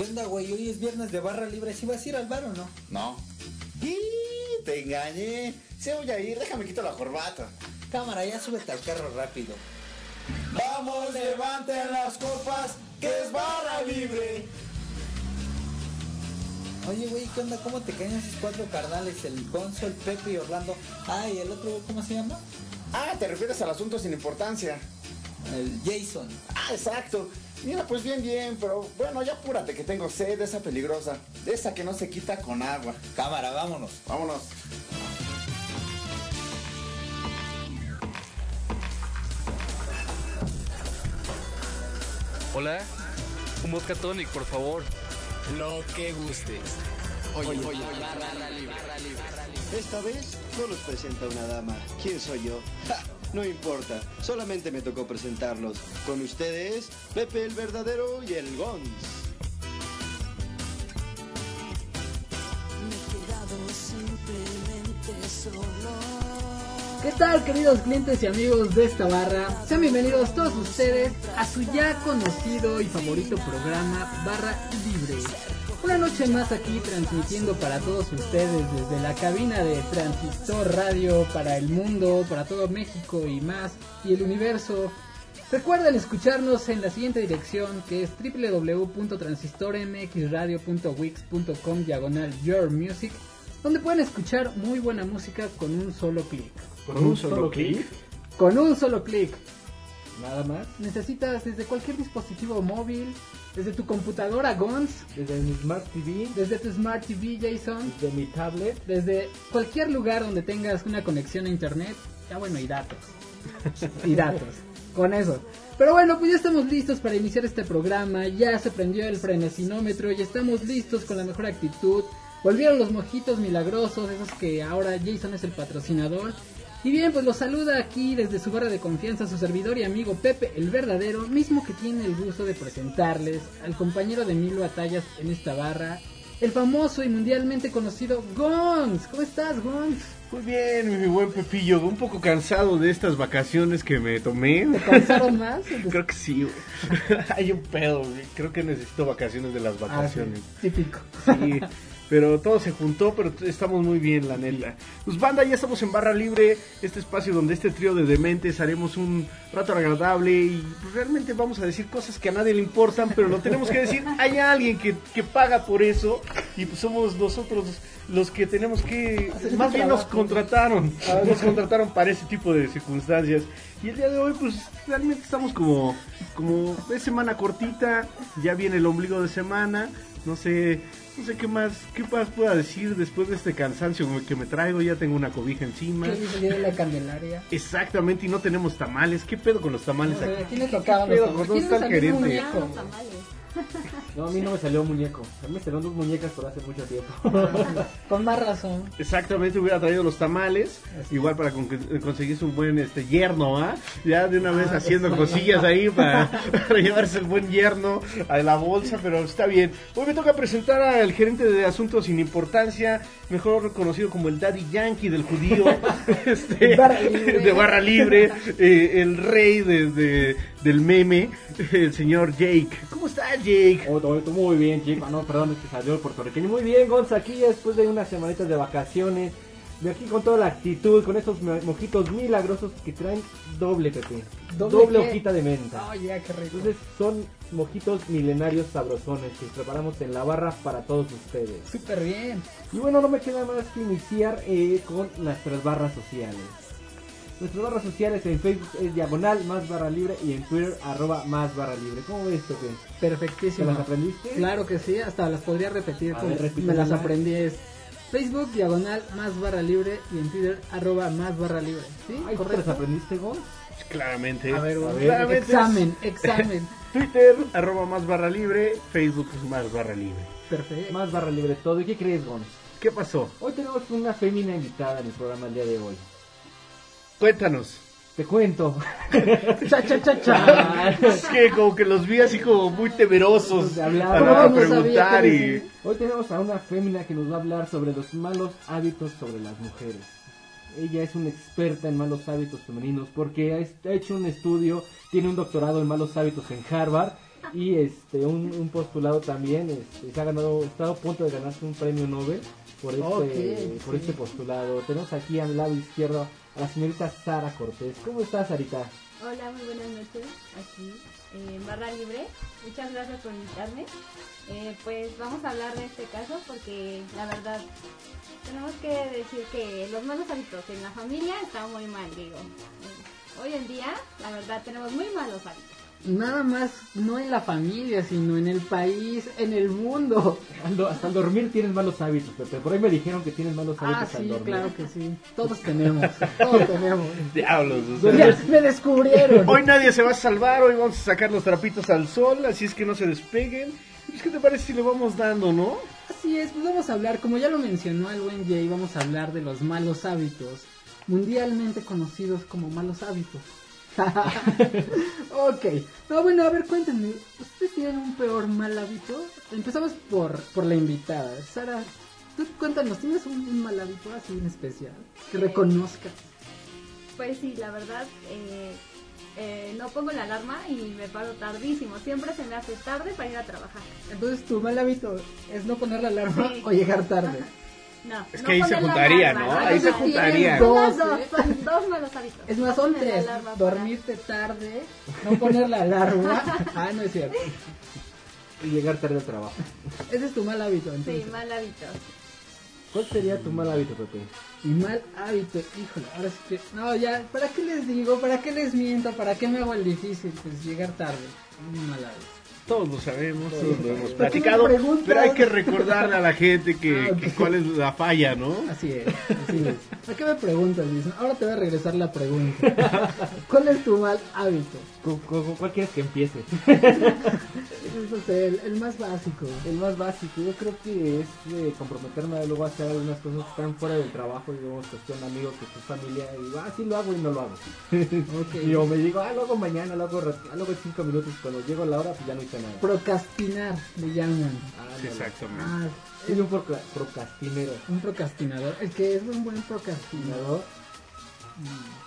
¿Qué onda, güey? Hoy es viernes de barra libre. ¿Sí vas a ir al bar o no? No. ¡Y! Te engañé. Sí voy a ir, déjame quito la corbata. Cámara, ya súbete al carro rápido. Vamos, levanten las copas, que es barra libre. Oye, güey, ¿qué onda? ¿Cómo te caen esos cuatro carnales? El Gonzo, el Pepe y Orlando. Ah, y el otro, ¿cómo se llama? Ah, te refieres al asunto sin importancia. El Jason. Ah, exacto. Mira, pues bien, bien, pero bueno, ya apúrate que tengo sed de esa peligrosa. De esa que no se quita con agua. Cámara, vámonos. Vámonos. Hola, un vodka tonic, por favor. Lo que gustes. Oye, oye, oye, barra libre. Esta vez no los presenta una dama. ¿Quién soy yo? ¡Ja! No importa, solamente me tocó presentarlos. Con ustedes, Pepe el verdadero y el solo. ¿Qué tal queridos clientes y amigos de esta barra? Sean bienvenidos todos ustedes a su ya conocido y favorito programa Barra Libre. Una noche más aquí transmitiendo para todos ustedes desde la cabina de Transistor Radio para el mundo, para todo México y más, y el universo. Recuerden escucharnos en la siguiente dirección que es www.transistormxradio.wix.com diagonal Your Music, donde pueden escuchar muy buena música con un solo clic. ¿Con un solo clic? Con un solo clic. Nada más. Necesitas desde cualquier dispositivo móvil, desde tu computadora Gons, Desde mi Smart TV, desde tu Smart TV Jason, desde mi tablet. desde cualquier lugar donde tengas una conexión a internet. Ya bueno, y datos. y datos. Con eso. Pero bueno, pues ya estamos listos para iniciar este programa. Ya se prendió el frenesinómetro y estamos listos con la mejor actitud. Volvieron los mojitos milagrosos, esos que ahora Jason es el patrocinador. Y bien, pues los saluda aquí desde su barra de confianza su servidor y amigo Pepe el verdadero, mismo que tiene el gusto de presentarles al compañero de mil batallas en esta barra, el famoso y mundialmente conocido Gons. ¿Cómo estás, Gons? Muy bien, mi buen Pepillo. Un poco cansado de estas vacaciones que me tomé. ¿Te cansaron más? Creo que sí, güey. Hay un pedo, güey. Creo que necesito vacaciones de las Ah, vacaciones. sí, típico. Sí, pero todo se juntó, pero estamos muy bien, la neta. Pues banda, ya estamos en Barra Libre, este espacio donde este trío de dementes haremos un rato agradable y pues, realmente vamos a decir cosas que a nadie le importan, pero lo tenemos que decir. Hay alguien que, que paga por eso y pues somos nosotros los que tenemos que... Hacer Más bien nos contrataron, nos contrataron para ese tipo de circunstancias. Y el día de hoy pues realmente estamos como, como es semana cortita, ya viene el ombligo de semana, no sé, no sé qué más, qué más pueda decir después de este cansancio que me traigo, ya tengo una cobija encima. ¿Qué la Candelaria? Exactamente, y no tenemos tamales. ¿Qué pedo con los tamales No aquí? ¿a quién le tocaban ¿Qué los pedo? tamales? ¿Dónde ¿Quién No, a mí no me salió un muñeco. A mí me salieron dos muñecas por hace mucho tiempo. Con más razón. Exactamente, hubiera traído los tamales, igual para con- conseguirse un buen este yerno, ¿ah? Ya de una vez Ah, haciendo sí. cosillas ahí para, para llevarse el buen yerno a la bolsa, pero está bien. Hoy me toca presentar al gerente de asuntos sin importancia, mejor reconocido como el Daddy Yankee del judío, este, Barra libre. de barra libre, eh, el rey de, de- del meme, el señor Jake. ¿Cómo está Jake? Oh, muy bien, chico. No, perdón, es que salió el puertorriqueño. Muy bien, Gonza, aquí ya después de unas semanitas de vacaciones. De aquí con toda la actitud, con estos mo- mojitos milagrosos que traen doble, Pepe. ¿Doble Doble, hojita de menta. Oh, ya, qué rico. Entonces son mojitos milenarios sabrosones que preparamos en la barra para todos ustedes. Súper bien. Y bueno, no me queda más que iniciar eh, con nuestras barras sociales. Nuestras barras sociales en Facebook es diagonal más barra libre y en Twitter arroba más barra libre. ¿Cómo ves, Pepe? ¿Te Perfectísimo. las aprendiste? Claro que sí, hasta las podría repetir A como ver, me las aprendí. Es Facebook, diagonal, más barra libre y en Twitter, arroba más barra libre. ¿Sí? Ay, ¿tú te las ¿Correcto? aprendiste, Gon? Claramente. A ver, Claramente es examen, examen. Twitter, arroba más barra libre, Facebook es más barra libre. Perfecto. Más barra libre todo. ¿Y qué crees, Gon? ¿Qué pasó? Hoy tenemos una fémina invitada en el programa el día de hoy. Cuéntanos. Te cuento. Cha, cha, cha, cha. Es que como que los vi así como muy temerosos para ¿Cómo no preguntar y... Hoy tenemos a una fémina que nos va a hablar sobre los malos hábitos sobre las mujeres. Ella es una experta en malos hábitos femeninos porque ha hecho un estudio, tiene un doctorado en malos hábitos en Harvard y este un, un postulado también este, se ha ganado está a punto de ganarse un premio Nobel por este por sí. este postulado tenemos aquí al lado izquierdo a la señorita Sara Cortés cómo estás Sarita Hola, muy buenas noches. Aquí eh, en Barra Libre. Muchas gracias por invitarme. Eh, pues vamos a hablar de este caso porque la verdad tenemos que decir que los malos hábitos en la familia están muy mal, digo. Eh, hoy en día, la verdad, tenemos muy malos hábitos. Nada más, no en la familia, sino en el país, en el mundo. Al- hasta al dormir tienes malos hábitos Pepe por ahí me dijeron que tienes malos hábitos Ah, al sí, dormir claro que sí. Todos tenemos, todos tenemos. Diablos, o sea, Ya me descubrieron. Hoy nadie se va a salvar, hoy vamos a sacar los trapitos al sol, así es que no se despeguen. Pues, ¿Qué te parece si le vamos dando, no? Así es, pues vamos a hablar, como ya lo mencionó el buen Jay, vamos a hablar de los malos hábitos, mundialmente conocidos como malos hábitos. ok, no, bueno, a ver, cuéntenme, ¿ustedes tienen un peor mal hábito? Empezamos por, por la invitada. Sara, tú cuéntanos, ¿tienes un, un mal hábito así en especial? Que Eh, reconozcas. Pues sí, la verdad, eh, eh, no pongo la alarma y me paro tardísimo. Siempre se me hace tarde para ir a trabajar. Entonces, tu mal hábito es no poner la alarma Sí. o llegar tarde. No, Es no que ahí se juntaría, ¿no? ¿no? Ahí se juntaría. Dos, dos, ¿eh? son dos malos hábitos. Es más, No son tres. alarma para- Dormirte tarde, no poner la alarma. Ah, no es cierto. y llegar tarde al trabajo Ese es tu mal hábito, entonces. Sí, mal hábito. ¿cuál sería tu mal hábito Pepe? Y mal hábito, híjole, ahora sí que... No, ya, ¿para qué les digo? ¿Para qué les miento? ¿Para qué me hago el difícil? Pues llegar tarde. Un mal hábito. Todos lo sabemos, todos lo hemos ¿Por qué me platicado, pero hay que recordarle a la gente que, Ah, que cuál es la falla, ¿no? Así es, así es. ¿Para qué me preguntas, Luis? Ahora te voy a regresar la pregunta. ¿Cuál es tu mal hábito? ¿Con, con- con cuál quieres que empiece? No sé, el, el más básico. El más básico, yo creo que es eh, comprometerme a luego hacer algunas cosas que están fuera del trabajo, digamos, cuestión amigos, que tu familia, y digo, ah, sí lo hago y no lo hago. Y yo me digo, ah, lo hago mañana, lo hago, ah, lo hago cinco minutos, y cuando llego a la hora, pues ya no hice nada. Procrastinar, le llaman. Ándale. Exactamente. Ah, Soy un procra- procrastinero. un procrastinador. El que es un buen procrastinador.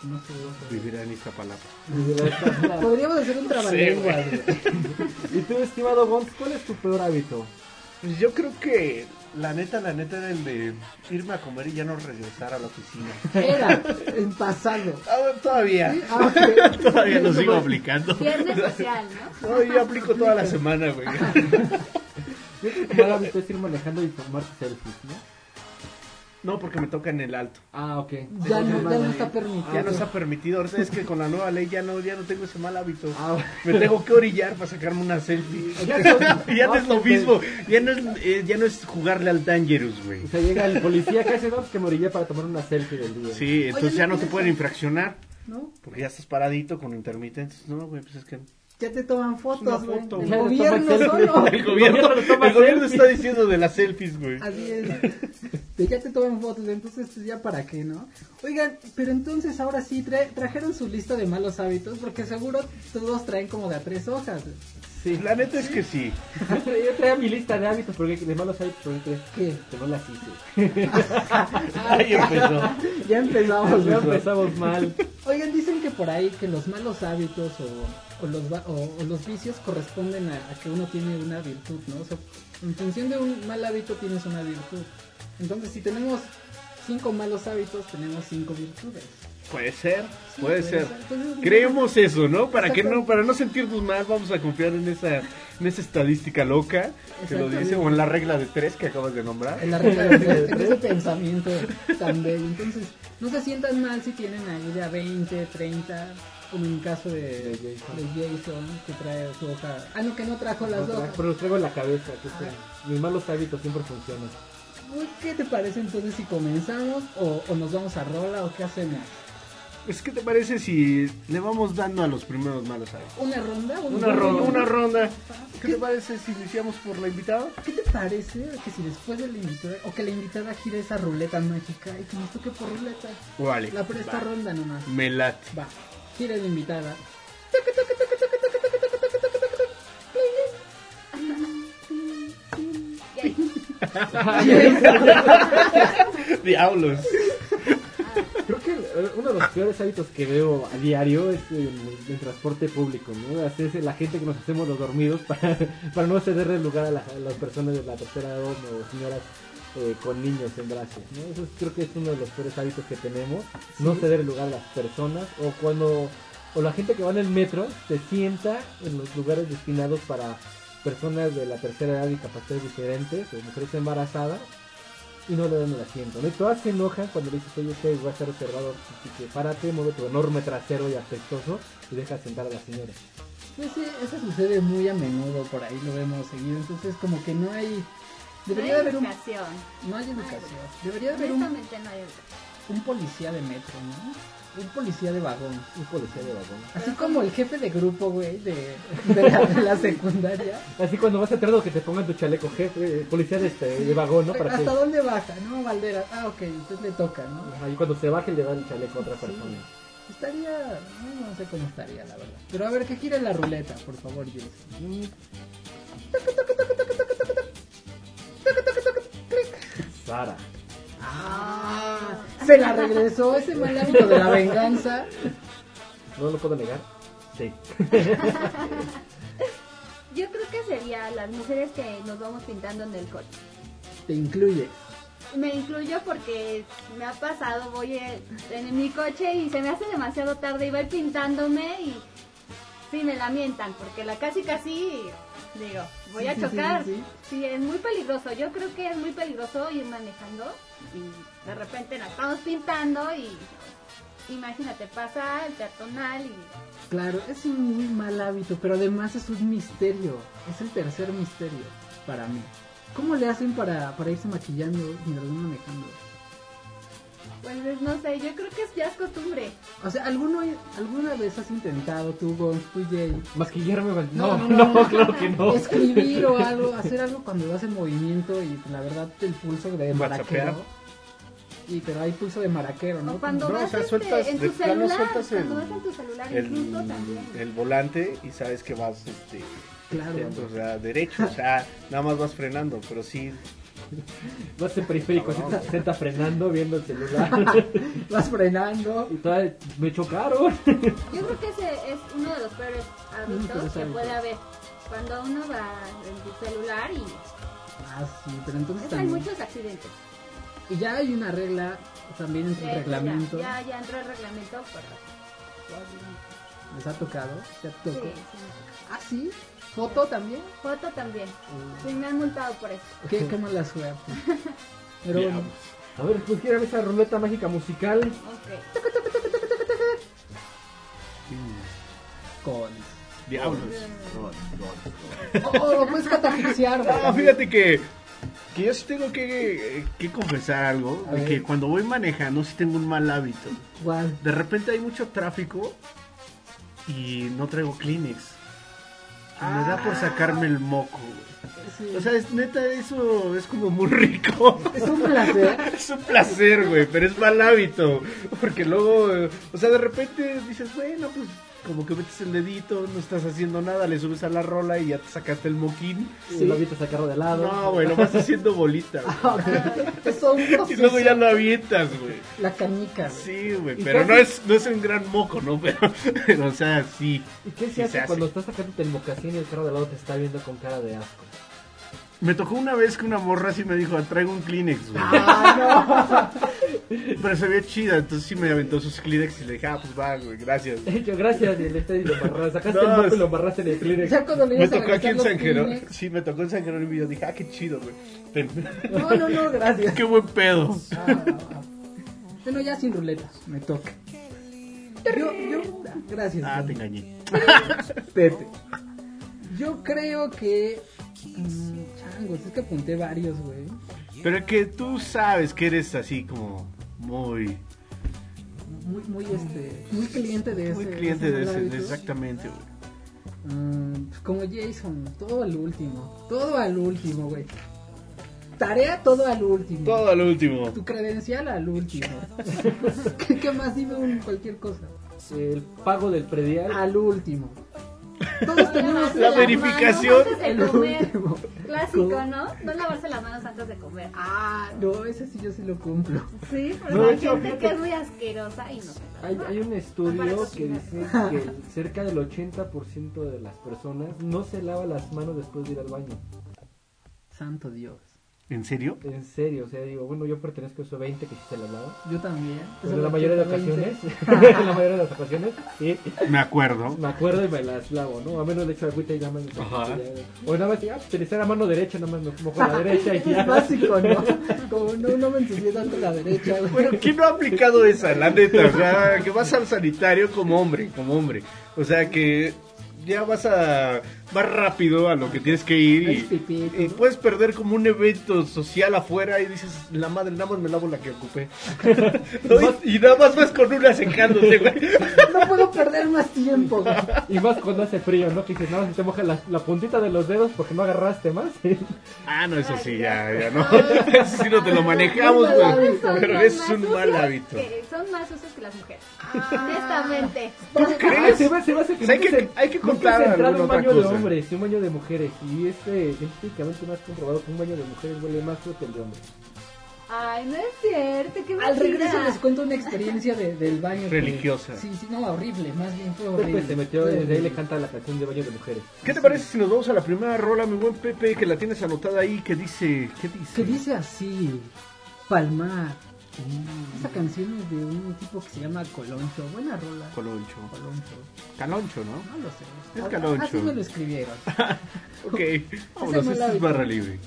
No sé. Vivirá en Iztapalapa. Podríamos hacer un trabalenguas. y tú, estimado Gons, ¿cuál es tu peor hábito? Pues yo creo que la neta, la neta era el de irme a comer y ya no regresar a la oficina. Era en pasado. Ah, todavía. Ah. Todavía lo sigo aplicando. Viernes social, ¿no? No, yo aplico toda la semana, güey. Yo creo que el mal hábito es ir manejando y tomarte selfies, ¿no? No, porque me toca en el alto. Ah, ok. Ya no, ya no está permitido. Ya no está permitido. Ahorita es que con la nueva ley ya no, ya no tengo ese mal hábito. Ah, Me tengo que orillar para sacarme una selfie. Ya ya no es lo mismo. Ya no es, eh, ya no es jugarle al Dangerous, güey. O sea, llega el policía que hace dos que me orillé para tomar una selfie del día. Sí, entonces Oye, ya no te pueden infraccionar. ¿No? Porque ya estás paradito con intermitentes. No, güey, pues es que Ya te toman fotos, güey. foto, El güey. gobierno solo. el gobierno, el gobierno está diciendo de las selfies, güey. Así es. De ya te toman fotos, entonces pues ya para qué, ¿no? Oigan, pero entonces ahora sí tra- trajeron su lista de malos hábitos porque seguro todos traen como de a tres hojas. Sí. La neta es que sí. Yo traía, mi lista de hábitos, porque, de malos hábitos, porque crees ¿Qué? que no las hice. Ahí empezó. Ya empezamos. Ya güey. empezamos mal. Oigan, dicen que por ahí que los malos hábitos o, o los, o, o los vicios corresponden a, a que uno tiene una virtud, ¿no? O sea, en función de un mal hábito tienes una virtud. Entonces, si tenemos cinco malos hábitos, tenemos cinco virtudes. Puede ser, Sí, puede puede ser. ser. Entonces, Creemos eso, ¿no? Para que no, para no sentirnos mal, vamos a confiar en esa, en esa estadística loca que lo dice, o en la regla de tres que acabas de nombrar. En la regla de tres, en ese pensamiento tan bello. Entonces, no se sientan mal si tienen ahí de a 20, 30, como en el caso de, De Jason. de Jason, que trae su hoja. Ah, no, que no trajo las No, dos. Pero los traigo en la cabeza. que es que mis malos hábitos siempre funcionan. Uy, ¿Qué te parece entonces si comenzamos o, o nos vamos a rola o qué hacemos? Es que te parece si le vamos dando a los primeros malos hábitos. ¿Una ronda? ¿Un- Una un- ronda, una ronda. ¿Qué ¿Qué? te parece si iniciamos por la invitada? ¿Qué te parece que si después de la invitada, o que la invitada gire esa ruleta mágica y que nos toque por ruleta? Vale. La por esta va. ronda nomás. Me late. Va, gira la invitada. Diablos. Creo que eh, uno de los peores hábitos que veo a diario es el, el transporte público, ¿no? Es la gente que nos hacemos los dormidos para, para no cederle lugar a, la- a las personas de la tercera edad o señoras eh, con niños en brazos, ¿no? Eso es- creo que es uno de los peores hábitos que tenemos, no ceder lugar a las personas o cuando o la gente que va en el metro se sienta en los lugares destinados para personas de la tercera edad y capacidades diferentes o mujeres embarazadas y no le dan el asiento. ¿no? Y todas se enojan cuando le dices, oye, este va a ser reservado, así que párate, mueve tu enorme trasero y apestoso y deja sentar a la señora. Pues sí, eso sucede muy a menudo, por ahí lo vemos seguido. Entonces, como que no hay. Debería no hay haber un. educación. No hay educación. Debería de haber un, no hay un policía de metro, ¿no? Un policía de vagón. Un policía de vagón. Así como el jefe de grupo, güey, de, de, la, de la secundaria. Así cuando vas a entrar que te pongan tu chaleco jefe, eh, policía de, este, de vagón, ¿no? Para que, ¿Hasta dónde baja? No, Valdera. Ah, ok, entonces le toca, ¿no? ahí cuando se baje le dan el chaleco a otra Sí. persona. Estaría. No, no sé cómo estaría, la verdad. Pero a ver, que gire la ruleta, por favor, Jason. Sara. Ah, se la regresó ese mal hábito de la venganza. ¿No lo puedo negar? Sí. Yo creo que sería las mujeres que nos vamos pintando en el coche. Te incluye. Me incluyo porque me ha pasado, voy en mi coche y se me hace demasiado tarde y voy pintándome y sí me lamentan porque la casi casi digo, voy a sí, sí, chocar. sí. Sí, es muy peligroso. Yo creo que es muy peligroso ir manejando y de repente la estamos pintando y imagínate, pasa el peatonal y Claro, es un muy mal hábito, pero además es un misterio. Es el tercer misterio para mí. ¿Cómo le hacen para, para irse maquillando mientras van manejando? Pues es- no sé, yo creo que es ya es costumbre. O sea, ¿alguno, ¿alguna vez has intentado tú, Gonz, tú, Jay? ¿Masquillarme? No, No, no, no, no. claro que no. Escribir o algo, hacer algo cuando vas en movimiento y la verdad el pulso de maraquero. Y pero hay pulso de maraquero, ¿no? O cuando No, o vas sea, este, sueltas- en de tu plano celular, sueltas el- cuando vas en tu celular el, incluso también. el volante y sabes que vas este Claro. o sea, derecho, o sea, nada más vas frenando, pero sí Vas en periférico, senta frenando, viendo el celular. Vas frenando. y todavía me chocaron. Yo creo que ese es uno de los peores hábitos que hábitos. puede haber. Cuando uno va en tu celular y Ah, sí, pero entonces es, hay también... muchos accidentes. Y ya hay una regla también en su Ya, reglamento. Ya, ya entró el reglamento, pero... ¿Les ha tocado? ¿Te Sí, tocó? sí. Ah, sí. ¿Foto también? Foto también. Sí, me han multado por eso. Qué, qué mala suerte. Pero bueno, A ver, pues quiero esa ruleta mágica musical. Ok. con... diablos. Oh, lo puedes catafixiar. No, güey. fíjate que que yo sí tengo que, que confesar algo, de ver. que cuando voy manejando sí tengo un mal hábito. ¿Cuál? De repente hay mucho tráfico y no traigo Kleenex. Me da por sacarme el moco. Sí. O sea, es, neta, eso es como muy rico. Es un placer. Es un placer, güey, pero es mal hábito. Porque luego, o sea, de repente dices, bueno, pues como que metes el dedito, no estás haciendo nada, le subes a la rola y ya te sacaste el moquín. Y lo avientas a carro de lado. No, güey, lo vas haciendo bolita. Es todo un Y luego ya lo avientas, güey. La canica. Sí, güey, ¿Y pero no es, no es un gran moco, ¿no? Pero, pero o sea, sí. ¿Y qué se Sí hace se hace. cuando estás sacándote el mocasín y el carro de lado te está viendo con cara de asco? Me tocó una vez que una morra sí me dijo, traigo un Kleenex, güey. Ah, Pero se veía chida, entonces sí me aventó sus Kleenex y le dije, ah, pues va, güey, gracias. Yo, gracias, y le está y lo amarraste. Sacaste No, el moco y lo amarraste en el Kleenex. Ya cuando le Me ibas a tocó aquí en San Jerónimo. Sí, me tocó en San Jerónimo y yo dije, ah, qué chido, güey. Ten. No, no, no, gracias. Qué buen pedo. Ah, ah, ah. Bueno, ya sin ruletas, me toca. Yo, yo, gracias. Ah, te engañé. Tete. Yo creo que. mm, changos, es que apunté varios, güey. Pero que tú sabes que eres así como muy, Muy, muy, este. Muy cliente de ese. muy cliente de ese, exactamente, güey. Mm, pues como Jason, todo al último. Todo al último, güey. Tarea todo al último. Todo al último. Tu credencial al último. ¿Qué, qué más? Dime un, cualquier cosa. El pago del predial. Al último. Todos tenemos La Las verificación. manos antes de El comer. último. Clásico, ¿Cómo? ¿no? No lavarse las manos antes de comer. Ah, no, ese sí yo sí lo cumplo. Sí, pero No, hay hecho, gente que es muy asquerosa y no se lava. Hay, hay un estudio que dice que cerca del 80% de las personas no se lava las manos después de ir al baño. Santo Dios. ¿En serio? En serio, o sea, digo, bueno, yo pertenezco a esos 20 que sí se la lavan. Yo también. Pero en la mayoría de ocasiones, en la mayoría de las ocasiones, sí, Me acuerdo. me acuerdo y me las lavo, ¿no? A menos le echo agüita y nada más. Ajá. ya- O nada más, ah, utilizar la mano derecha, nada más me mojo la derecha y ya. Es básico, ¿no? Como no, no me ensucié tanto la derecha, güey. Bueno, ¿quién no ha aplicado esa, la neta? O sea, que vas al sanitario como hombre, como hombre. O sea, que ya vas a más rápido a lo que tienes que ir y, puedes perder como un evento social afuera y dices, la madre, nada más me lavo la que ocupé. ¿No? y, y nada más vas con una secándose, güey. No puedo perder más tiempo, güey. Y más cuando hace frío, ¿no? Que dices, nada más te moja la, la puntita de los dedos porque no agarraste más. Ah, no, eso sí, ya, ya no. Eso sí no te lo manejamos, güey. Pero es un mal hábito. que- son más sucios que las mujeres. Honestamente. crees? Se me, se que O sea, hay que- se- hay que contar se alguna un otra cosa. Hombres y un baño de mujeres. Y este, científicamente no has comprobado que un baño de mujeres huele más que el de hombres. Ay, no es cierto. Qué Al regreso les cuento una experiencia de- del baño. que- Religiosa. Sí, sí, no, horrible, más bien fue Pepe horrible. se metió Fue desde ahí horrible. le canta la canción de baño de mujeres. ¿Qué te parece si nos vamos a la primera rola, mi buen Pepe, que la tienes anotada ahí, que dice, ¿qué dice? Que dice así, Palmar. Esa canción es de un tipo que se llama Coloncho. Buena rola. Coloncho. Coloncho. Caloncho, ¿no? No lo sé. Es Caloncho. Así me lo escribieron. Ok, vámonos, esto es barra libre.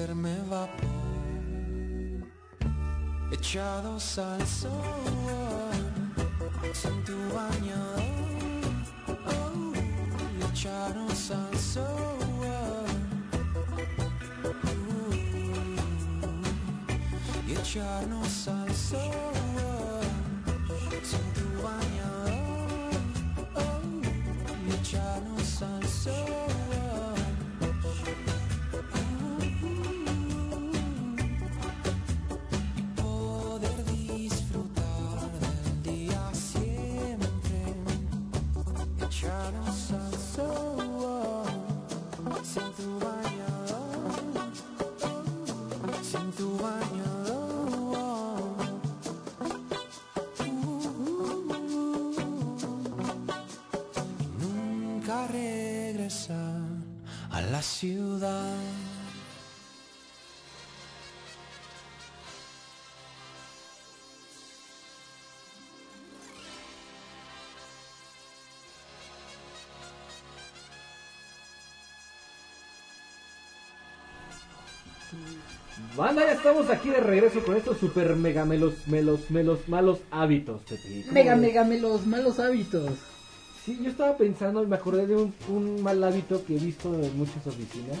Hacerme vapor, echados al sol, sin tu bañador, oh, echados al sol. echarnos al sol la ciudad. Banda, ya estamos aquí de regreso con estos super mega melos, melos, melos, malos hábitos, Pepe. Mega, mega melos, malos hábitos. Sí, yo estaba pensando me acordé de un, un mal hábito que he visto en muchas oficinas.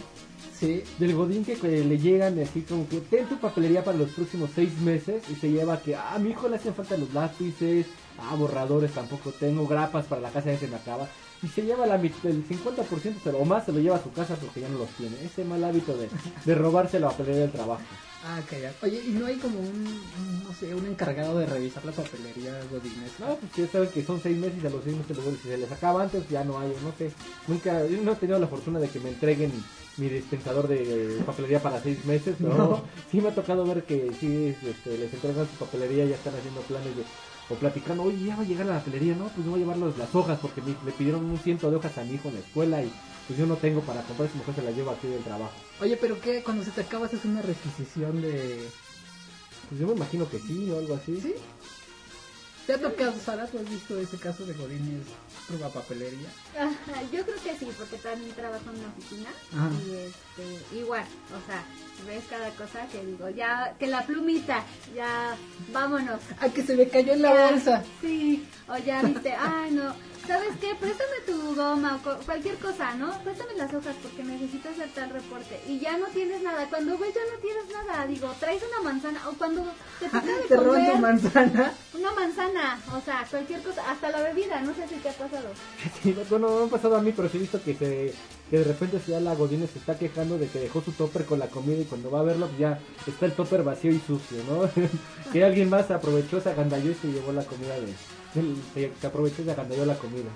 Sí. Del godín que, que le llegan así como que ten tu papelería para los próximos seis meses y se lleva que, ah, a mi hijo le hacen falta los lápices, ah, borradores tampoco tengo, grapas para la casa ya se me acaba. Y se lleva la el 50% se lo- o más se lo lleva a su casa porque ya no los tiene. Ese mal hábito de, de robarse la papelería del trabajo. Ah, calla. Oye, ¿y no hay como un, no sé, un encargado de revisar la papelería Godínez? No, pues ya saben que son seis meses y a los seis meses luego si se les acaba antes ya no hay, no sé. Nunca, yo no he tenido la fortuna de que me entreguen mi dispensador de papelería para seis meses, pero No. sí me ha tocado ver que sí este, les entregan su papelería y ya están haciendo planes de o platicando, oye, ya va a llegar a la papelería, ¿no? Pues yo voy a llevar las hojas porque me- le pidieron un ciento de hojas a mi hijo en la escuela y pues yo no tengo para comprar, si mejor se las llevo aquí del trabajo. Oye, pero ¿qué? Cuando se te acaba es una requisición de... Pues yo me imagino que sí o algo así. ¿Sí? ¿Te ha tocado, Sara? ¿Tú has visto ese caso de Godínez prueba papelería? Ajá, Yo creo que sí, porque también trabajo en una oficina Ajá. y este, igual, o sea, ves cada cosa que digo, ya, que la plumita, ya, vámonos. ¡Ah, que se me cayó en la Ya, bolsa! Sí, o ya viste, ay no, ¿sabes qué? Préstame tu goma o co- cualquier cosa, ¿no? Préstame las hojas porque necesito hacer tal reporte y ya no tienes nada. Cuando ves ya no tienes nada, digo, traes una manzana o cuando te toca de ¿Te comer manzana? una manzana, o sea, cualquier cosa, hasta la bebida, no sé si te ha pasado. Sí, bueno, no me ha pasado a mí, pero sí he visto que se que de repente ya la Godínez se está quejando de que dejó su topper con la comida y cuando va a verlo pues ya está el topper vacío y sucio, ¿no? que alguien más aprovechó, se agandalló y se llevó la comida de... del- Se, aprovechó y se agandalló la comida.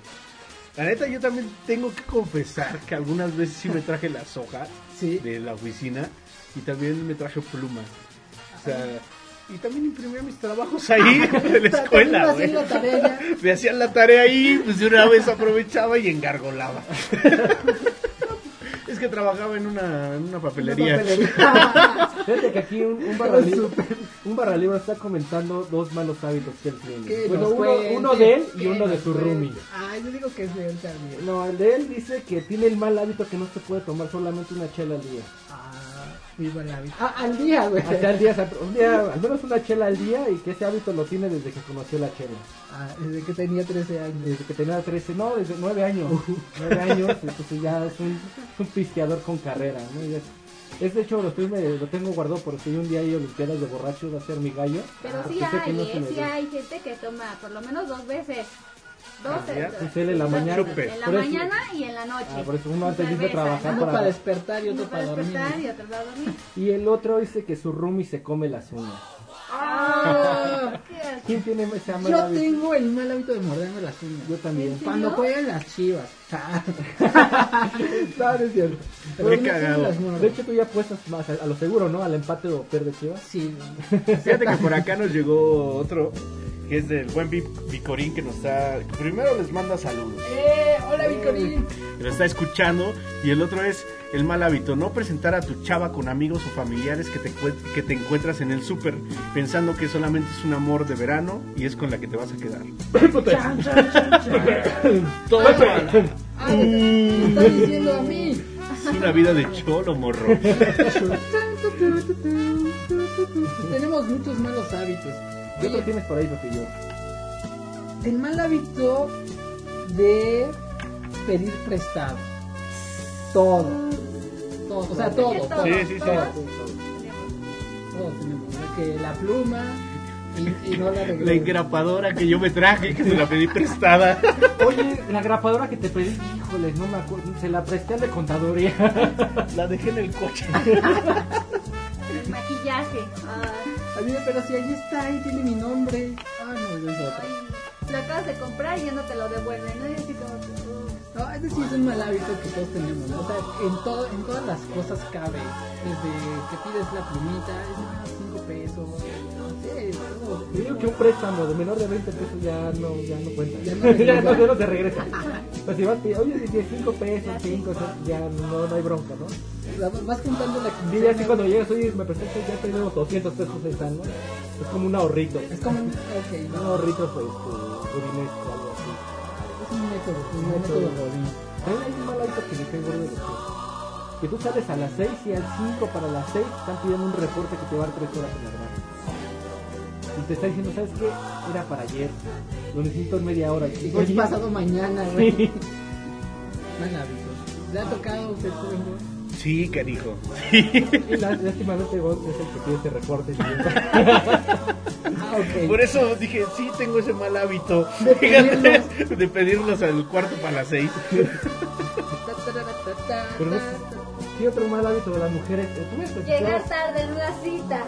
La neta, yo también tengo que confesar que algunas veces sí me traje las hojas Sí. de la oficina y también me traje plumas. O sea, y también imprimía mis trabajos ahí de la escuela, güey. hacían la tarea. Me hacían la tarea ahí, pues de una vez aprovechaba y engargolaba. Es que trabajaba en una, en una papelería. Fíjate que aquí un, un, barra libre, un barra libre está comentando dos malos hábitos que él tiene. Bueno, uno, cuente, uno de él y uno de su cuente. roomie. Ay, yo digo que es de él también. No, el de él dice que tiene el mal hábito que no se puede tomar solamente una chela al día. Ah, viva la vida. Ah, al día, güey. Hasta el día, o sea, un día, al menos una chela al día y que ese hábito lo tiene desde que conoció la chela. Ah, desde que tenía 13 años. Desde que tenía 13, no, desde 9 años. 9 años, entonces ya es un, es un pisteador con carrera, ¿no? Ya es, es, de hecho lo, estoy, me- lo tengo guardado porque un día hay olimpiadas de borrachos, va a ser mi gallo. Pero porque sí hay, no ¿eh? sí hay gente que toma por lo menos dos veces. Dos Ah, ¿ya? Pues él en la mañana. En la mañana y en la noche. Ah, por eso uno antes Cerveza, trabajar ¿no? Uno para- para despertar y otro para para dormir. despertar y otro para dormir. Y el otro dice que su roomie se come las uñas. Ah, asco. ¿Quién tiene ese mal yo hábito? tengo el mal hábito de morderme las uñas. Yo también. ¿En Cuando juegan las chivas. Ah, No, no es cierto. pero no cagado. las. De hecho, tú ya apuestas más a, a lo seguro, ¿no? Al empate o pierde Chivas. Sí. Fíjate que por acá nos llegó otro que es del buen Vi- Vicorín que nos está. primero les manda saludos. ¡Eh! ¡Hola, Vicorín! que lo está escuchando. Y el otro es el mal hábito, no presentar a tu chava con amigos o familiares que te, que te encuentras en el súper pensando que solamente es un amor de verano y es con la que te vas a quedar. Chan, chan, chan, chan. Todo es Ah, me me está diciendo a mí. una vida de cholo, morro. Tenemos muchos malos hábitos. ¿Qué otro tienes por ahí, Pepillo? el mal hábito de pedir prestado. Todo. Todo. O sea, todo. ¿Qué todo. Sí, sí, sí. ¿Todos? Todos tenemos. la pluma y, y no la. La engrapadora que yo me traje, que se la pedí prestada. Oye, la grapadora que te pedí, híjole, no me acuerdo. Se la presté al de contaduría. La dejé en el coche. El maquillaje. Ay, Ay, mira, pero si ahí está, ahí tiene mi nombre. Ah, no, es otra. ay, lo acabas de comprar y ya no te lo devuelven, ¿no? Y así como. No, ese sí es un mal hábito que todos tenemos, ¿no? O sea, en, todo, en todas las cosas cabe. Desde que pides la plumita, es 5 pesos, no sé. Yo digo que un préstamo de menor de 20 pesos ya no, ya no cuenta. Ya Ya no no, regresa. ya no se regresa. Pues si vas, oye, si tienes 5 pesos, 5, ya no, no hay bronca, ¿no? Vas juntando la Sí, ya así cuando llegas, oye, me prestaste, ya tenemos 200 pesos están, ¿no? Es como un ahorrito. Es como un... Ok, Un ahorrito, pues, algo así. es un método, un método godín. Hay un mal hábito que me cae gordo de los que tú sales a las 6 y al 5 para las 6 están pidiendo un reporte que te va a dar 3 horas en la granja. Y te está diciendo, ¿sabes qué? Era para ayer. Lo necesito en media hora. Y, Es pasado mañana, güey. Mal hábito. ¿Le ha tocado tú, güey? Sí, canijo. Y lá- lástimamente vos es el que pide ese reporte. Ah. Por eso dije, sí, tengo ese mal hábito. De Fíjate, pedirlos. de pedirlos al cuarto para las seis. Pero no. ¿Qué otro mal hábito de las mujeres? Llegar tarde en una cita.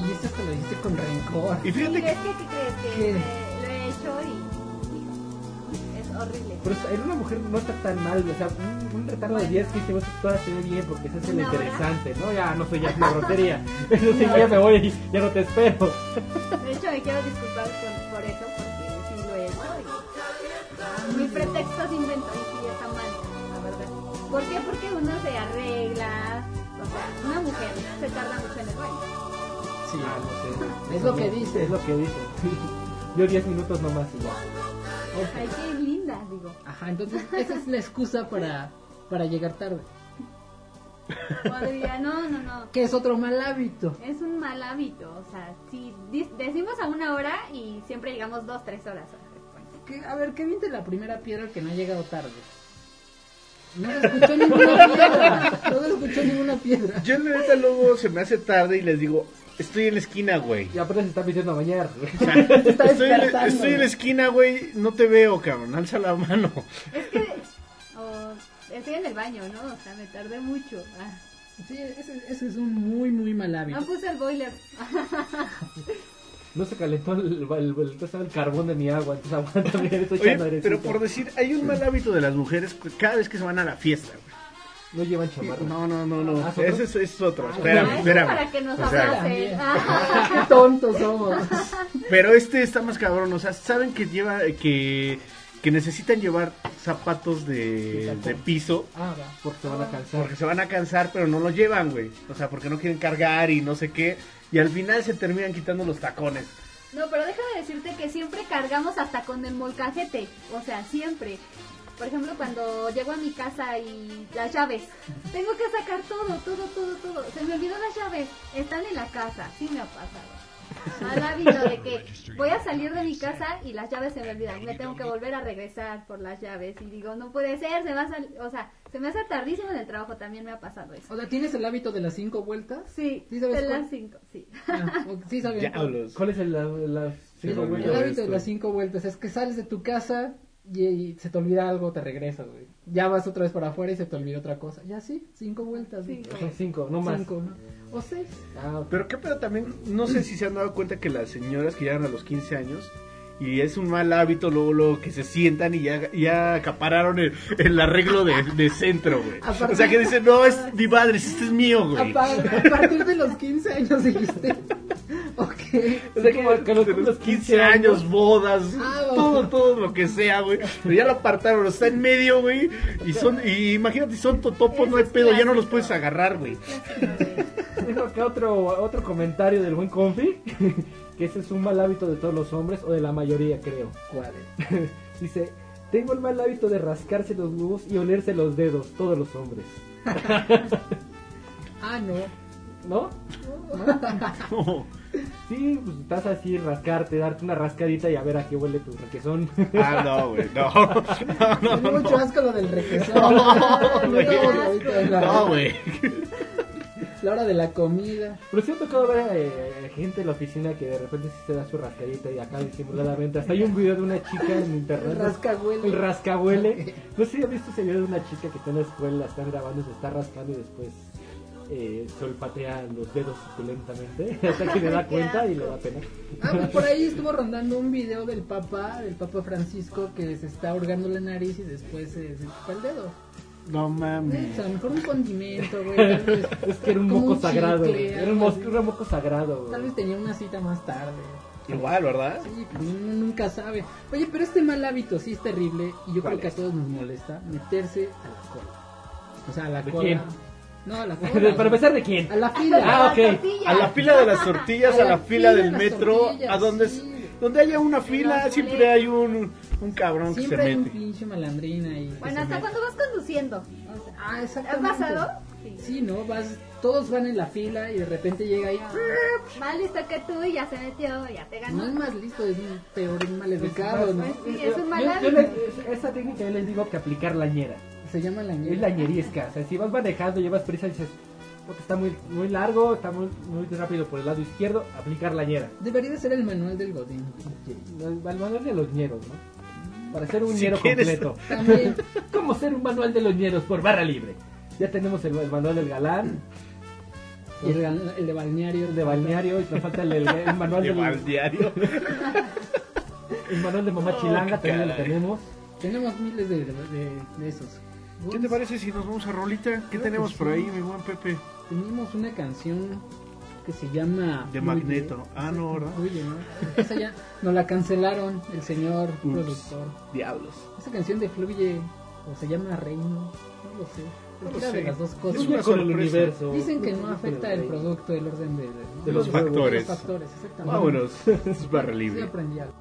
Y eso te lo dijiste con rencor. Y Sí, fíjate es que que, ¿qué crees? Que ¿Qué? me- lo he hecho y, horrible. Pero en una mujer no está tan mal, o sea, un, un retardo de 10, 15 minutos se ve bien porque se hace lo interesante, ¿no? Ya no soy ya una grosería. Eso sí, ya me voy y ya no te espero. De hecho, me quiero disculpar por, por eso, porque sí lo he hecho. Y mi pretexto se inventó y sí está mal, la verdad. ¿Por qué? Porque uno se arregla. O sea, una mujer se tarda mucho en el baño. Sí. Ah, no sé. Es lo que dice. Es lo que dice. Yo 10 minutos nomás y ya. Ay, qué linda, digo. Ajá, entonces esa es la excusa para, para llegar tarde. Podría, no, no, no. Que es otro mal hábito. Es un mal hábito. O sea, si decimos a una hora y siempre llegamos dos, tres horas. Que- a ver, ¿qué viente la primera piedra que no ha llegado tarde? No se escuchó ninguna piedra. No se escuchó ninguna piedra. yo la neta luego se me hace tarde y les digo, estoy en la esquina, güey. Y apenas se está pidiendo a bañar. Está Estoy en, la- despertando. estoy en la esquina, güey, no te veo, cabrón, alza la mano. Es que. o estoy en el baño, ¿no? O sea, me tardé mucho. Ah, Sí, ese, ese es un muy, muy mal hábito. no puse el boiler. No se calentó el, el, el- el- el carbón de mi agua, entonces aguanta bien, estoy Oye, pero por decir, hay un mal hábito de las mujeres cu- cada vez que se van a la fiesta, güey. No llevan chamarra. No, no, no, no. Ah, ¿es otro? Ese es, es otro. Ah, Espérame, espérame. para que nos O sea. Ah, Qué tontos somos. Pero este está más cabrón, o sea, saben que lleva que que necesitan llevar zapatos de, de piso Ah, va, porque se van a cansar. porque se van a cansar, pero no los llevan, güey. O sea, porque no quieren cargar y no sé qué. Y al final se terminan quitando los tacones. No, pero déjame decirte que siempre cargamos hasta con el molcajete. O sea, siempre. Por ejemplo, cuando llego a mi casa y las llaves. Tengo que sacar todo, todo, todo, todo. Se me olvidó las llaves. Están en la casa. Sí me ha pasado. Mal hábito de que voy a salir de mi casa y las llaves se me olvidan. Me tengo que volver a regresar por las llaves. Y digo, no puede ser, se va a sal- O sea, se me hace tardísimo en el trabajo. También me ha pasado eso. O sea, ¿tienes el hábito de las cinco vueltas? Sí, ¿Sí sabes de cuál? las cinco, sí. Ah, sí. Diablos. ¿Cuál es el, la, la- Sí, El hábito de las cinco vueltas es que sales de tu casa y, y se te olvida algo, te regresas, güey. Ya vas otra vez para afuera y se te olvida otra cosa. Ya sí, cinco vueltas. Cinco. Son cinco, no más. Cinco, ¿no? O seis. Ah. Pero qué pedo también, no sé si se han dado cuenta que las señoras que llegan a los 15 años y es un mal hábito luego, luego que se sientan y ya, ya acapararon el, el arreglo de, de centro, güey. Aparte- O sea que dicen, no, es mi madre, este es mío, güey. A, pa- a partir de los 15 años dijiste. ok. O sea, como que los- los los 15 años, bodas, Ah, todo, todo lo que sea, güey. Pero ya lo apartaron, está en medio, güey. Y son, y imagínate, son totopos, no hay pedo, ya no los puedes agarrar, güey. Tengo acá otro, otro comentario del buen Confi, que ese es un mal hábito de todos los hombres, o de la mayoría creo. ¿Cuál? Dice, tengo el mal hábito de rascarse los huevos y olerse los dedos, todos los hombres. Ah, no. ¿No? Sí, pues estás así, rascarte, darte una rascadita y a ver a qué huele tu requesón. Ah, no, güey, no. No, no, no. mucho asco lo del requesón. No, güey. No, No, güey. La hora de la comida. Pero sí he tocado ver eh, gente en la oficina que de repente sí se da su rascadita y acá disimuladamente. Hasta hay un video de una chica en internet. El rascahuele. El rascahuele. No sé si has visto ese video de una chica que está en la escuela, la están grabando, se está rascando y después eh, se olfatea los dedos suculentamente. Hasta que le da cuenta y le da pena. Ah, pues por ahí estuvo rondando un video del Papa, del Papa Francisco, que se está hurgando la nariz y después se, se chupa el dedo. No mames. a lo mejor un condimento, güey. Tal vez, Es que era un moco sagrado. chicle, Era un, algo mos- así. era un moco sagrado. güey. Tal vez tenía una cita más tarde. Igual, ¿verdad? Sí, pues uno nunca sabe. Oye, pero este mal hábito sí es terrible y yo ¿Cuál creo que a todos nos molesta meterse a la cola. O sea, a la ¿De cola. quién? No, a la cola. Para empezar, ¿de quién? A la fila. Ah, ok. tortilla. A la fila de las tortillas, A a la la fila fila de del metro, a donde sí. Donde haya una fila, siempre hay un, un cabrón que Siempre se hay un pinche malandrina ahí. que Bueno, hasta mete. cuando vas conduciendo. O sea, Ah, ¿Has exactamente. pasado? Sí, ¿no? Vas, todos van en la fila y de repente llega ahí. Más listo que tú y ya se metió, ya te ganó. No es más listo, es un peor, un maleducado, ¿no? Pues sí, es un malandro. esa técnica yo les digo que aplicar lañera. Se llama la Es lañerisca. O sea, si vas manejando, llevas prisa y dices, "Puta, está muy, muy largo, está muy, muy rápido por el lado izquierdo, aplicar lañera. Debería de ser el manual del Godín. El manual de los ñeros, ¿no? Para ser un Si ñero quieres. completo. También. ¿Cómo ser un manual de los ñeros por barra libre? Ya tenemos el, el manual del galán, Y el, de balneario. el de balneario, y nos falta el, el- el manual De del balneario. el manual de mamá Oh, chilanga, también lo tenemos. Tenemos miles de, de, de esos. ¿Qué te parece si nos vamos a Rolita? ¿Qué Creo tenemos por sí. ahí, mi buen Pepe? Tenemos una canción que se llama De. Magneto. Ah, no, ¿verdad? Fluye, ¿no? Esa ya nos la cancelaron el señor Ups. productor. Diablos. Esa canción de Fluye o se llama Reino, no lo sé. No de las dos Es cosas. una con el universo. Dicen que no afecta el producto, el orden de, de- De los huevos, factores. los factores, exactamente. Vámonos. Es Sí libre. aprendí algo.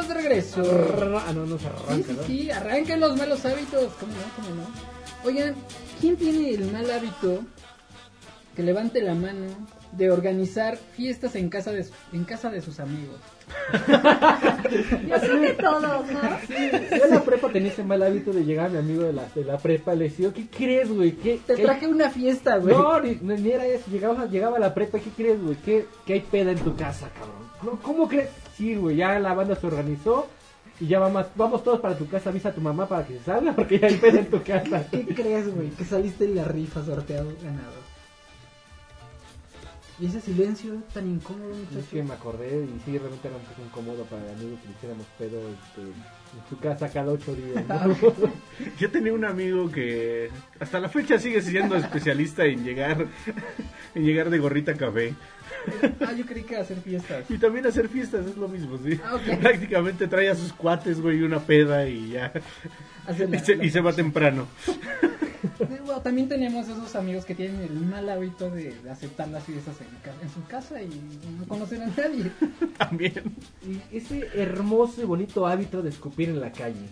Estamos de regreso. Ah, no, no se Sí, arranca, sí, ¿no? sí, arranquen los malos hábitos. ¿Cómo no? ¿Cómo no? Oigan, ¿quién tiene el mal hábito que levante la mano de organizar fiestas en casa de, en casa de sus amigos? Yo creo que todos, ¿no? Yo en la prepa tenía ese mal hábito de llegar a mi amigo de la, de la prepa le decía, ¿qué crees, güey? ¿Qué, Te qué- traje una fiesta, güey. No, ni, era eso. Llegaba, llegaba a la prepa, ¿qué crees, güey? ¿Qué, ¿Qué hay peda en tu casa, cabrón? No, ¿Cómo crees? Sí, güey, ya la banda se organizó y ya vamos, vamos todos para tu casa. Avisa a tu mamá para que se salga porque ya hay peda en tu casa. ¿Qué crees, güey? Que saliste en la rifa sorteado ganador. Y ese silencio tan incómodo, Es muchachos. que me acordé y sí, realmente era un poco incómodo para el amigo que le hiciéramos pedo este, en su casa cada ocho días. ¿no? Yo tenía un amigo que hasta la fecha sigue siendo especialista en llegar en llegar de gorrita a café. Ah, yo creí que hacer fiestas. Y también hacer fiestas es lo mismo, sí. Ah, ok. Prácticamente trae a sus cuates, güey, una peda y ya. La- Y se, la- y se va temprano. Bueno, también tenemos esos amigos que tienen el mal hábito de, de aceptar las fiestas en su casa y no conocen a nadie. También. Y ese hermoso y bonito hábito de escupir en la calle.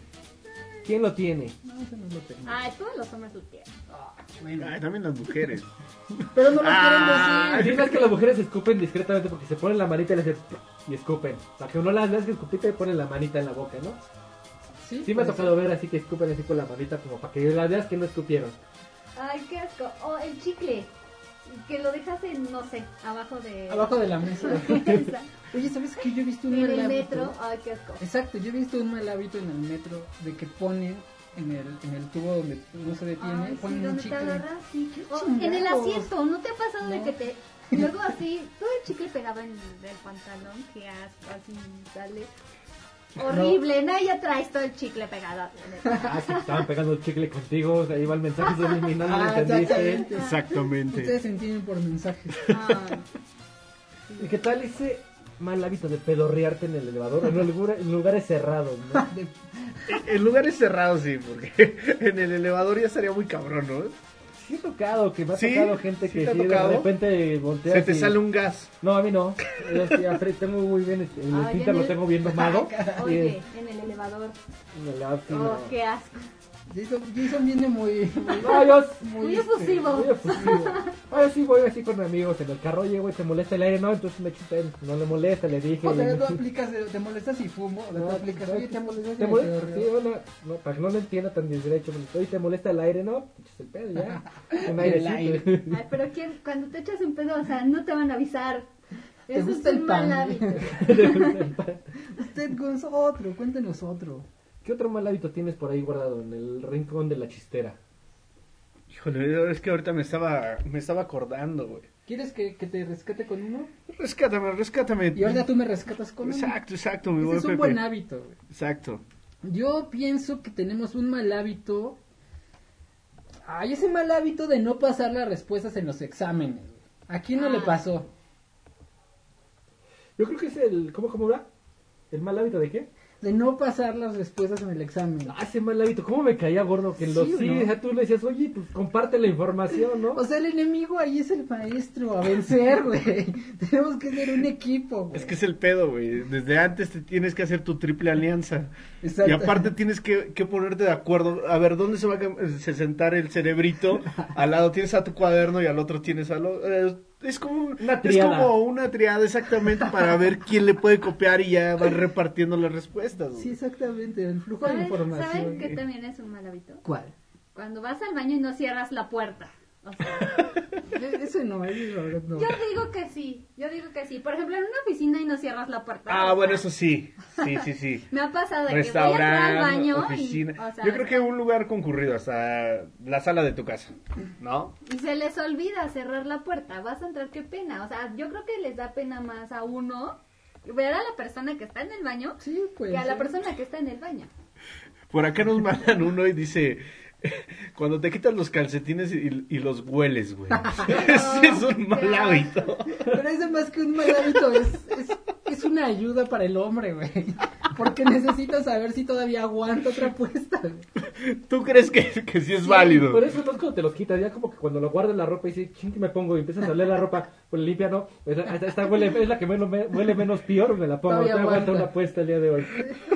¿Quién lo tiene? No, eso no lo tengo. Ay, todos los hombres lo tienen. Bueno, Ay, también las mujeres. pero no lo Ah, quieren decir. es que las mujeres escupen discretamente porque se ponen la manita y le hacen y escupen. Para que uno las veas que escupite y ponen la manita en la boca, ¿no? Sí, Sí me ha tocado ver así que escupen así con la manita como para que las veas que no escupieron. Ay, qué asco. O el chicle. Que lo dejas en, no sé, abajo de... Abajo de la mesa. Esa. Oye, ¿sabes qué? Yo he visto un en mal el hábito. metro. Ay, qué asco. Exacto, yo he visto un mal hábito en el metro de que ponen en el, en el tubo donde uno se detiene, Ay, sí, ponen un donde te chicle. agarras, sí. En el asiento, ¿no te ha pasado de No. que te... Luego así, todo el chicle pegado en el pantalón, asco, así sale. Horrible, ¿no? Ya traes todo el chicle pegado. Ah, que estaban pegando el chicle contigo, o sea, ahí va el mensaje subliminal, ¿no lo Ah, entendiste? exactamente. Exactamente. Ustedes se entienden por mensajes. Ay, ¿Y qué tal ese mal hábito de pedorrearte en el elevador? En, lugar- en lugares cerrados, ¿no? En lugares cerrados, sí, porque en el elevador ya estaría muy cabrón, ¿no? Sí he tocado, que me ha ¿Sí? tocado gente ¿Sí que te de repente volteas Se te y- sale un gas. No, a mí no. Tengo muy bien, este, el Ay, en lo el- tengo bien domado. Oye, en el elevador. En la- sí, Oh, no. qué asco. Jason, Jason viene muy... muy- No, yo Muy este, efusivo. muy efusivo. Yo sí voy así con amigos en el carro, oye, güey, te molesta el aire, no, entonces me chupen, no le molesta, le dije. O sea, tú aplicas, te molestas si fumo, No, tú aplicas, oye, te molestas si ¿Te molesta? Sí, bueno, no, para que no lo entienda tan derecho, oye, ¿te molesta el aire? No, pues el pedo ya. Un El airecito. aire. Ay, pero ¿quién, cuando te echas un pedo, o sea, no te van a avisar. ¿Te Eso es el un mal hábito. Usted con otro, cuéntenos otro. ¿Qué otro mal hábito tienes por ahí guardado en el rincón de la chistera? Híjole, es que ahorita me estaba, me estaba acordando, güey. ¿Quieres que, que te rescate con uno? Rescátame, rescátame. Y ahorita tú me rescatas con uno. Exacto, exacto, mi buen es un Pepe. buen hábito, güey. Exacto. Yo pienso que tenemos un mal hábito. Ay, ese mal hábito de no pasar las respuestas en los exámenes. güey. ¿A quién no le Ah. pasó? Yo creo que es el, ¿cómo, cómo va? ¿El mal hábito de qué? De no pasar las respuestas en el examen. Ah, ese mal hábito, ¿cómo me caía gordo? Que en los Sí, ¿o sí, no? o sea, tú le decías, oye, pues comparte la información, ¿no? O sea, el enemigo ahí es el maestro a vencer, güey. Tenemos que ser un equipo, güey. Es que es el pedo, güey. Desde antes te tienes que hacer tu triple alianza. Exacto. Y aparte tienes que, que ponerte de acuerdo. A ver, ¿dónde se va a se sentar el cerebrito? Al lado tienes a tu cuaderno y al otro tienes a lo... eh, es como, Una es triada. como una triada exactamente para ver quién le puede copiar y ya van repartiendo las respuestas. güey. Sí, exactamente, el flujo de ¿Saben, información. ¿Saben qué también es un mal hábito? ¿Cuál? Cuando vas al baño y no cierras la puerta. O sea, E- Ese no, verdad no. yo digo que sí, yo digo que sí. Por ejemplo, en una oficina y no cierras la puerta. Ah, bueno, eso sí. Sí, sí, sí. Me ha pasado de que voy a entrar al baño oficina. y, o sea, Yo creo que un lugar concurrido, hasta la sala de tu casa, ¿no? y se les olvida cerrar la puerta. Vas a entrar, qué pena. O sea, yo creo que les da pena más a uno ver a la persona que está en el baño Sí, pues. que a la sí. persona que está en el baño. Por acá nos mandan uno y dice, cuando te quitas los calcetines y, y los hueles, güey. Es un mal hábito. Pero eso más que un mal hábito es, es, es una ayuda para el hombre, güey. Porque necesito saber si todavía aguanto otra apuesta. ¿Tú crees que, que sí es válido? Por eso entonces cuando te los quitas, ya como que cuando lo guardas la ropa y dices, ching, que me pongo y empiezas a oler la ropa, pues limpia, ¿no? Pues, esta, esta huele, es la que menos, me- huele menos peor, me la pongo. Todavía Te aguanta aguanta. una apuesta el día de hoy.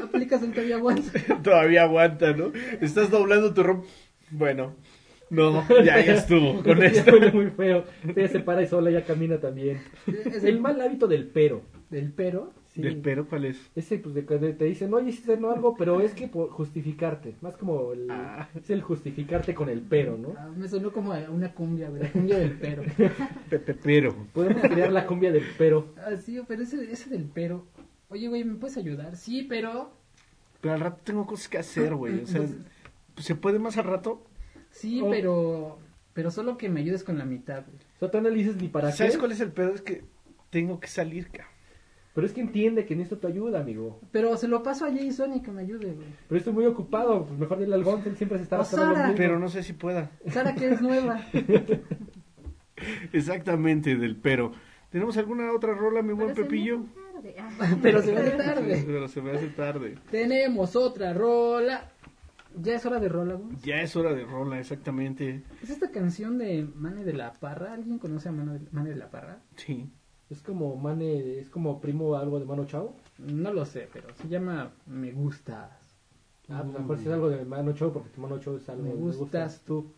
Aplicas el todavía aguanto. Todavía aguanta, ¿no? Estás doblando tu ropa. Bueno, no, ya, ya estuvo con Ya esto. huele muy feo. Ella se para y sola, ya camina también. Es El mal hábito del pero. Del pero. Sí. ¿El pero cuál es? Ese, pues, de, de- te dicen, oye, hiciste no algo, pero es que por justificarte. Más como el, Ah. es el justificarte con el pero, ¿no? Ah, me sonó como una cumbia, güey, la cumbia del pero. Pepe pero. Podemos crear la cumbia del pero. Ah, sí, pero ese, ese del pero. Oye, güey, ¿me puedes ayudar? Sí, pero. Pero al rato tengo cosas que hacer, güey. O sea, pues, ¿se puede más al rato? Sí, Oh. pero. Pero solo que me ayudes con la mitad, güey. O sea, tú no le dices ni para ¿Sabes qué. cuál es el pedo? Es que tengo que salir, cabrón. Pero es que entiende que necesito tu ayuda, amigo. Pero se lo paso a Jason y que me ayude, güey. Pero estoy muy ocupado, pues mejor dile al Gonz, él siempre se está gastando. Pero no sé si pueda. Sara, que es nueva. Exactamente, del pero. ¿Tenemos alguna otra rola, mi buen Pero se me Pepillo? Ah. Pero se me hace tarde. Pero se me hace tarde. Tenemos otra rola. Ya es hora de rola, güey. Ya es hora de rola, exactamente. ¿Es esta canción de Mane de la Parra? ¿Alguien conoce a Mane de, Mane de la Parra? Sí. Es como Mane, es como primo algo de Mano Chao. No lo sé, pero se llama Me Gustas. Ah, pues a lo mejor si es algo de Mano Chao, porque tu Mano Chao es algo Me de gustas tú.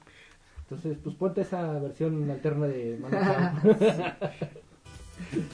Entonces, pues ponte esa versión alterna de Mano Chao.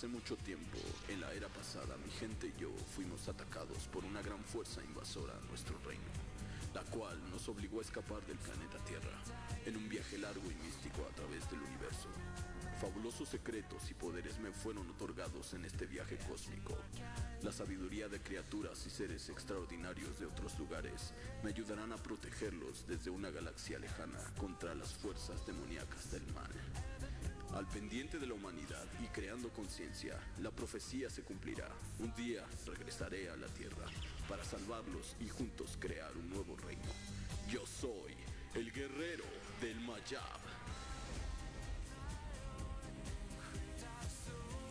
Hace mucho tiempo, en la era pasada, mi gente y yo fuimos atacados por una gran fuerza invasora a nuestro reino, la cual nos obligó a escapar del planeta Tierra en un viaje largo y místico a través del universo. Fabulosos secretos y poderes me fueron otorgados en este viaje cósmico. La sabiduría de criaturas y seres extraordinarios de otros lugares me ayudarán a protegerlos desde una galaxia lejana contra las fuerzas demoníacas del mal. Al pendiente de la humanidad y creando conciencia, la profecía se cumplirá. Un día regresaré a la Tierra para salvarlos y juntos crear un nuevo reino. Yo soy el guerrero del Mayab.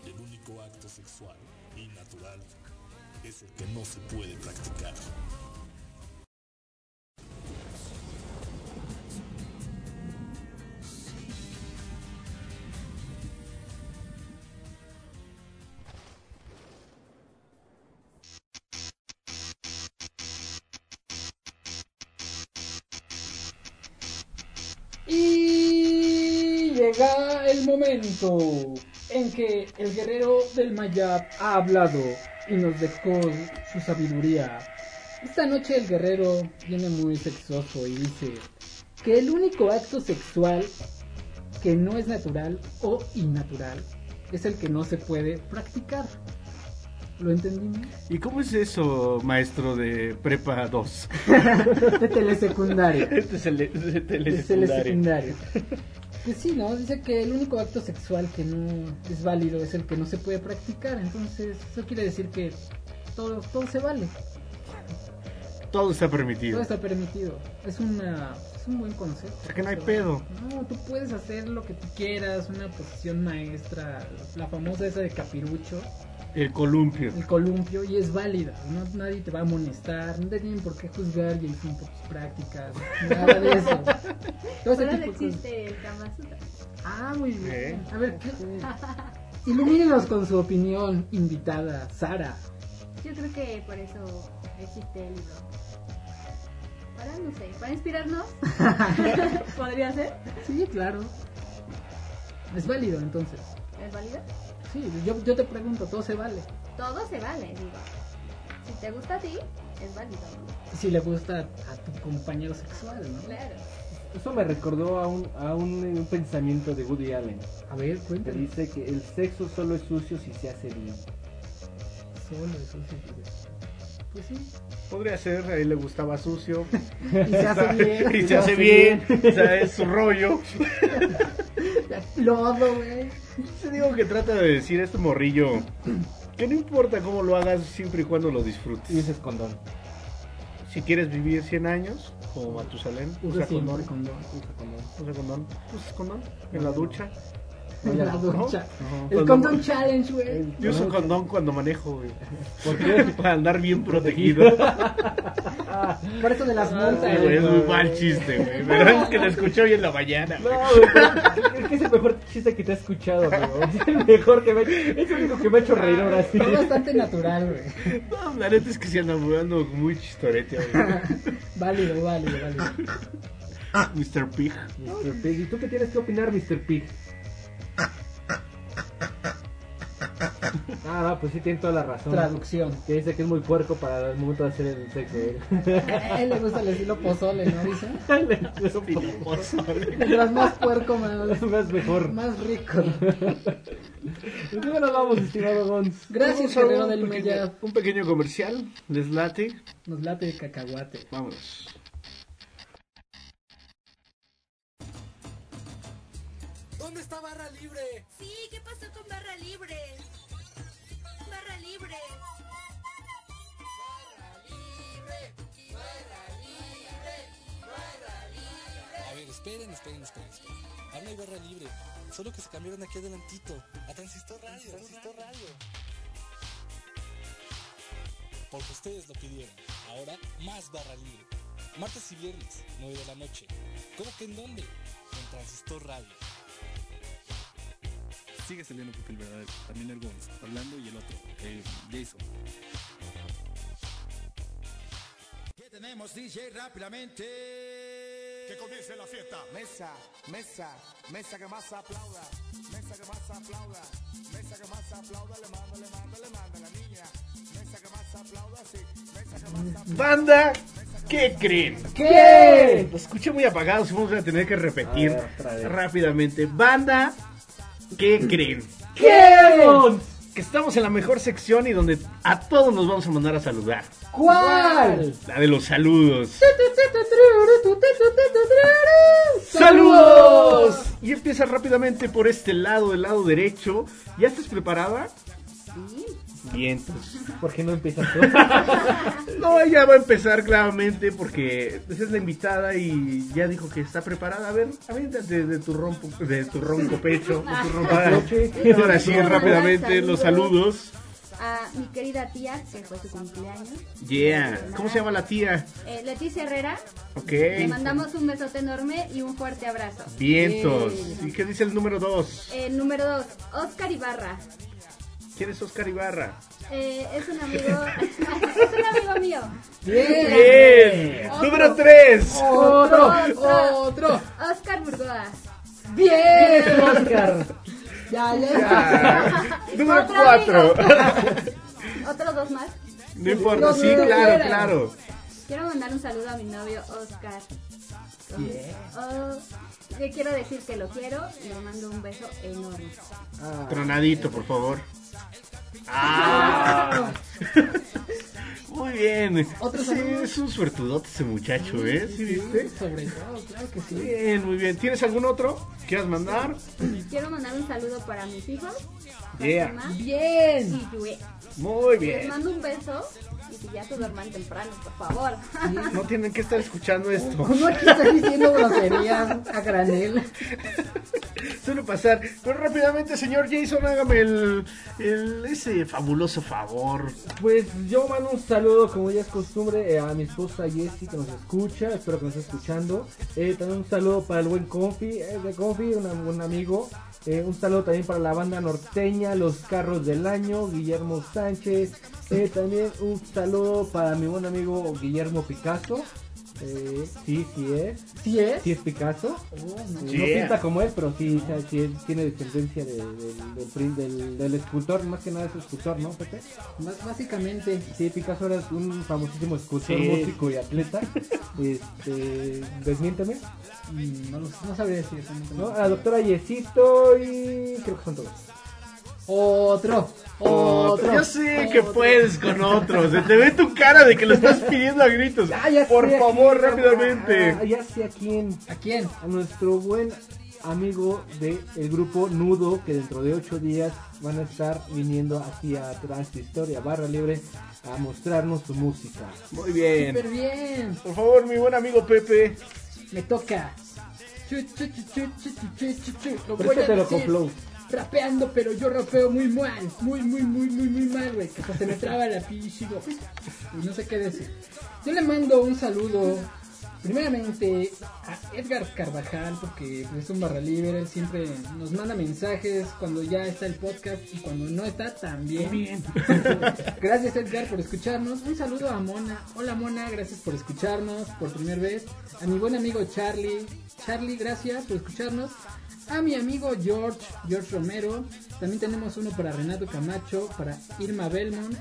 El único acto sexual y natural es el que no se puede practicar. En que el guerrero del Mayab ha hablado y nos dejó su sabiduría. Esta noche el guerrero viene muy sexoso y dice que el único acto sexual que no es natural o innatural es el que no se puede practicar. ¿Lo entendimos? ¿Y cómo es eso, maestro de Prepa 2? de telesecundario. Este es el de, de De telesecundario. Pues sí, ¿no? Dice que el único acto sexual que no es válido es el que no se puede practicar. Entonces, eso quiere decir que todo, todo se vale. Todo está Todo permitido. está permitido. Es, una, es un buen concepto. O sea que no hay pedo. No, tú puedes hacer lo que tú quieras, una posición maestra, la famosa esa de capirucho, El columpio. el columpio, y es válida. No, nadie te va a amonestar, no te tienen por qué juzgar y el fin por tus prácticas, nada de eso. Todo ese tipo existe el Kama Sutra. Ah, muy bien. ¿Eh? A ver, ¿qué? ilumínenos con su opinión, invitada, Sara. Yo creo que por eso existe el libro. Para, no sé, para inspirarnos. ¿Podría ser? Sí, claro. Es válido entonces. ¿Es válido? Sí, yo, yo te pregunto, todo se vale. Todo se vale, digo. Si te gusta a ti, es válido, ¿no? Si le gusta a tu compañero sexual, ¿no? Claro. Eso me recordó a un, a un, un pensamiento de Woody Allen. A ver, Que cuéntame. dice que el sexo solo es sucio si se hace bien. Solo eso sí. Pues sí. Podría ser, a él le gustaba sucio. Y se hace bien. y se hace bien. O sea, es su rollo. Lodo, güey. Te digo que trata de decir este morrillo que no importa cómo lo hagas siempre y cuando lo disfrutes. Y ese es condón. Si quieres vivir 100 años, como Matusalén, usa Usa condón. condón. Usa condón. Usa condón. ¿Usas condón? En la ducha. En la ducha. No, El condón challenge, güey. Yo uso condón cuando manejo, güey. ¿Por qué? Para andar bien protegido. Por eso de las multas. Sí, güey, es muy mal chiste, güey. Pero es que lo escuché hoy en la mañana. No, güey, es que es el mejor chiste que te he escuchado, amigo. Es el mejor que me Es el único que me ha hecho reír ahora sí. Es bastante natural, güey. No, la neta es que se anda ando muy chistorete, güey. Válido, válido, válido. Mr. Pig. Mr. Pig. ¿Y tú qué tienes que opinar, Mr. Pig? Ah, no, pues sí, tiene toda la razón. Traducción. Que dice que es muy puerco para el momento de hacer el sexo. A él le gusta el estilo pozole, ¿no? Dice. Pozole. Mientras más puerco, más, Más mejor. más rico. Entonces nos vamos, estimado Gons. Gracias, un del pequeño- Mayab. Un pequeño comercial. Les late. Nos late de cacahuate. Vámonos. ¿Dónde está Barra Libre? Sí, ¿qué pasó con Barra Libre? Esperen, esperen, esperen, esperen. No hay barra libre. Solo que se cambiaron aquí adelantito. A Transistor Radio. Transistor Radio. Porque ustedes lo pidieron. Ahora, más barra libre. Martes y viernes, 9 de la noche. ¿Cómo que en dónde? En Transistor Radio. Sigue saliendo Pepe el verdadero, también el Gons, Orlando y el otro, eh, Jason. ¿Qué tenemos, DJ? Rápidamente. Que comience la fiesta. Mesa, mesa, mesa que más aplauda. Mesa que más aplauda. Mesa que más aplauda. Le manda, le manda, le manda la niña. Mesa que más aplauda, sí. Mesa que más aplauda. Banda, ¿qué creen? ¿Qué? Lo escuché muy apagado, si vamos a tener que repetir ver, rápidamente. Banda, ¿qué creen? ¿Qué? Que estamos en la mejor sección y donde a todos nos vamos a mandar a saludar. ¿Cuál? La de los saludos. ¡Saludos! Y empieza rápidamente por este lado, del lado derecho. ¿Ya estás preparada? Vientos. ¿Por qué no empiezas tú? No, ella va a empezar claramente porque esa es la invitada y ya dijo que está preparada. A ver, aviéntate de tu ronco, de tu ronco pecho. de tu ronco Ah. pecho. Ahora sí, rápidamente los saludos. A mi querida tía, que fue su cumpleaños. Yeah. ¿Cómo se llama la tía? Eh, Leticia Herrera. Ok. Le mandamos un besote enorme y un fuerte abrazo. Vientos. ¿Y qué dice el número 2? Eh, número 2, Oscar Ibarra. ¿Quién es Oscar Ibarra? Eh, es un amigo. es un amigo mío. Bien. Otro. Número 3. Otro, Otro. otro. Oscar Burgoa. Bien, Oscar. Ya, ya. Ya. Número Otro 4. Otros dos más. No importa, sí, claro, quieran. claro. Quiero mandar un saludo a mi novio Oscar. Oh, le quiero decir que lo quiero y le mando un beso enorme. Tronadito, por favor. danza. El Ah. Muy bien. Otro Sí, es un suertudote ese muchacho, ¿eh? ¿Sí viste? Sobre todo, claro que sí. Bien, muy bien. ¿Tienes algún otro? ¿Quieras mandar? Quiero mandar un saludo para mis hijos. Yeah. Bien. Y Yue. Muy Les bien. mando un beso y que ya se duerman temprano, por favor. No tienen que estar escuchando esto. Uno aquí está diciendo groserías a granel. Suele pasar. Pero rápidamente, señor Jason, hágame el, el- ese fabuloso favor. Pues yo mando un saludo, como ya es costumbre, eh, a mi esposa Jessie que nos escucha, espero que nos esté escuchando. Eh, también un saludo para el buen Confi, eh, de Confi, un buen amigo. Un saludo también para la banda norteña, Los Carros del Año, Guillermo Sánchez. También un saludo para mi buen amigo Guillermo Picasso. Eh, sí, sí es. ¿Sí es? Sí es Picasso. Oh, no. No Yeah. pinta como él, pero sí, o sea, sí él tiene descendencia de- del, del, prin- del- del escultor, más que nada es escultor, ¿no, Pepe? Más básicamente. Sí, Picasso era un famosísimo escultor, Sí. músico y atleta. Este, desmiénteme. mm, No, no sabría decir. ¿no? A la doctora Yesito y creo que son todos. Otro. Otro. Yo sé otro. que puedes con otros. Se te ve tu cara de que lo estás pidiendo a gritos. Ya Por favor, quién, rápidamente. Ah, ah, ya sé a quién. ¿A quién? A nuestro buen amigo del el grupo Nudo, que dentro de ocho días van a estar viniendo aquí a Transhistoria Barra Libre a mostrarnos su música. Muy bien. Súper bien. Por favor, mi buen amigo Pepe. Me toca. Préstatelo con Flow. Rapeando, pero yo rapeo muy mal. Muy, muy, muy, muy, muy mal, güey. Que se me traba la voz. Y no sé qué decir. Yo le mando un saludo. Primeramente a Edgar Carvajal, porque es un barra libre, él siempre nos manda mensajes cuando ya está el podcast y cuando no está también. Bien. Gracias Edgar por escucharnos. Un saludo a Mona. Hola Mona, gracias por escucharnos por primera vez. A mi buen amigo Charlie. Charlie, gracias por escucharnos. A mi amigo George, George Romero. También tenemos uno para Renato Camacho, para Irma Belmont.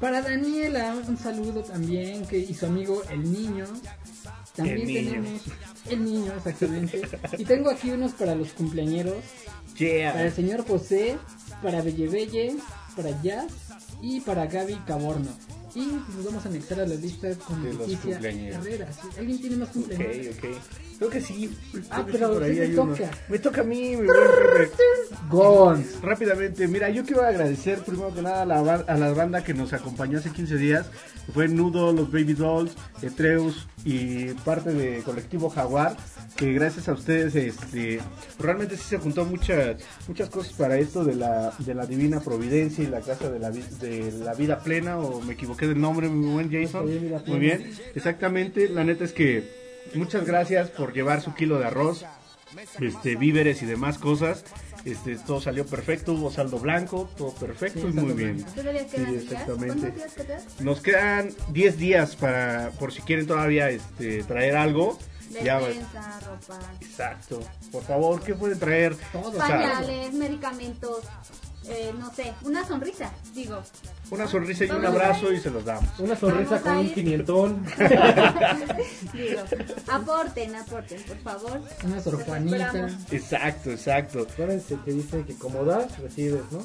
Para Daniela, un saludo también, que y su amigo El Niño. También El Niño. tenemos El Niño, exactamente. Y tengo aquí unos para los cumpleañeros. Yeah. Para el señor José, para Belle Belle, para Jazz y para Gaby Caborno. Y nos vamos a anexar a la lista con De Leticia. Herrera. ¿Alguien tiene más Ok, cumpleaños? ok. Creo que sí. Ah, que pero sí, por ahí ¿qué te hay uno. toca? Me toca a mí, mi. Gons. Rápidamente, mira, yo quiero agradecer primero que nada a la, a la banda que nos acompañó hace 15 días, que fue Nudo, los Baby Dolls, Etreus y parte de Colectivo Jaguar, que gracias a ustedes este, realmente sí se juntó muchas muchas cosas para esto de la, de la Divina Providencia y la Casa de la, de la Vida Plena, o me equivoqué del nombre, mi buen Jason. Muy bien, exactamente, la neta es que muchas gracias por llevar su kilo de arroz, este, víveres y demás cosas. Este, todo salió perfecto, hubo saldo blanco, todo perfecto Sí, y muy bien. ¿Todavía Sí, exactamente. ¿Cuántos días quedan? Nos quedan 10 días para, por si quieren todavía este, traer algo. Ya, bueno. Despensa, ropa, Exacto. Por favor, ¿qué pueden traer? Pañales, medicamentos, eh, no sé, una sonrisa, digo. una sonrisa y un abrazo y se los damos. Una sonrisa Vamos con a un ir. quinientón. Digo, aporten, aporten, por favor. Una Los sorjuanita. esperamos. Exacto, exacto. Acuérdense que dicen que como das, recibes, ¿no?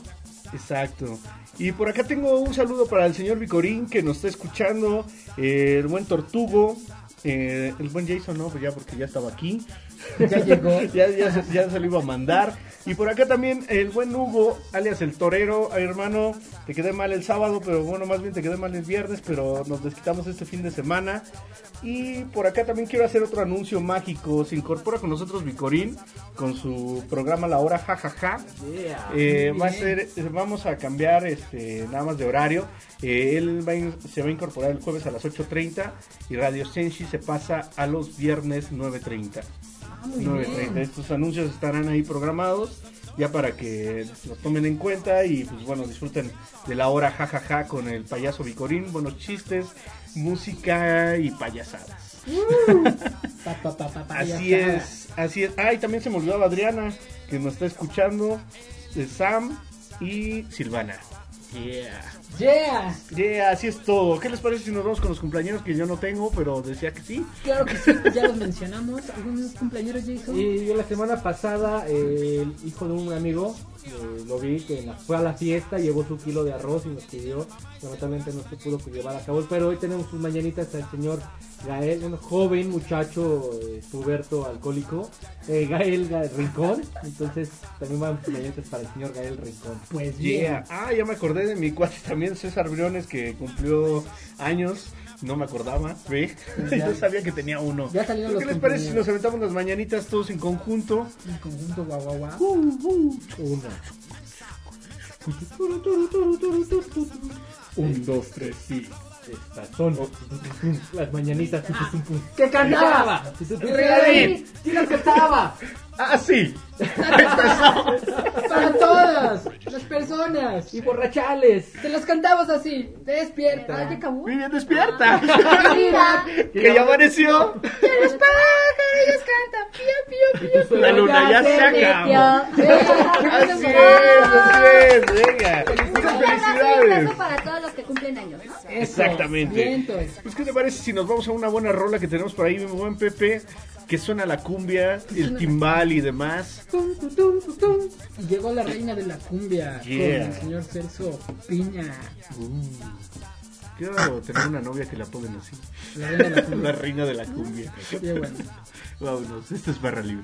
Exacto. Y por acá tengo un saludo para el señor Vicorín que nos está escuchando, eh, el buen Tortugo, eh, el buen Jason no, pues ya porque ya estaba aquí. Ya llegó. ya, ya, se, ya se lo iba a mandar. Y por acá también el buen Hugo, alias el torero, Ay, hermano, te quedé mal el sábado, pero bueno, más bien te quedé mal el viernes, pero nos desquitamos este fin de semana. Y por acá también quiero hacer otro anuncio mágico. Se incorpora con nosotros Vicorín con su programa La Hora Jajaja. Yeah. Eh, Muy va a ser, eh, vamos a cambiar este nada más de horario. Eh, él va a in- se va a incorporar el jueves a las 8.30 y Radio Senshi se pasa a los viernes 9.30. Ah, muy 9.30. bien. Estos anuncios estarán ahí programados ya para que los tomen en cuenta y pues bueno, disfruten de la hora jajaja con el payaso Vicorín, buenos chistes, música y payasadas. Pa, pa, pa, pa, pa, Así es, así es. Ah, y también se me olvidaba Adriana, que nos está escuchando, de Sam y Silvana. Yeah. Yeah. Yeah, así es todo. ¿Qué les parece si nos vamos con los cumpleaños que yo no tengo, pero decía que sí? Claro que sí, ya los mencionamos. ¿Algún cumpleaños, Jason? Y yo la semana pasada, eh, el hijo de un amigo, eh, lo vi que la- fue a la fiesta, llevó su kilo de arroz y nos pidió. Lamentablemente no se pudo llevar a cabo, pero hoy tenemos sus mañanitas al señor Gael, un joven muchacho eh, puberto alcohólico, eh, Gael Ga- Rincón. Entonces también van sus mañanitas para el señor Gael Rincón. Pues bien. Yeah. Ah, ya me acordé de mi cuate también, César Briones, que cumplió años. No me acordaba, ¿ve? Ya. Yo sabía que tenía uno. Ya salieron ¿Qué los les parece si nos aventamos las mañanitas todos en conjunto? En conjunto, guau, guau, guau. Una. Un, dos, tres, sí. Estas son las mañanitas. ¡Que cantaba! ¡Regalín! ¡Sí las cantaba! ¡Ah, sí! Para todas las personas. Y borrachales. Te los cantamos así. Despierta. Ah, ya acabó. Muy bien, despierta. Mira. que ya amaneció. Que los pájaros cantan. Pío, pío, pío. La luna ya se acabó. Así es, así es, venga. Un abrazo para todos los que cumplen años. Exactamente. Pues, ¿qué te parece si nos vamos a una buena rola que tenemos por ahí, mi buen Pepe? Que suena la cumbia, el timbal y demás. Y llegó la reina de la cumbia Yeah. con el señor Celso Piña. Quiero tener una novia que la pongan así. La reina de la cumbia. La reina de la cumbia. Qué bueno. Vámonos, esto es Barra Libre.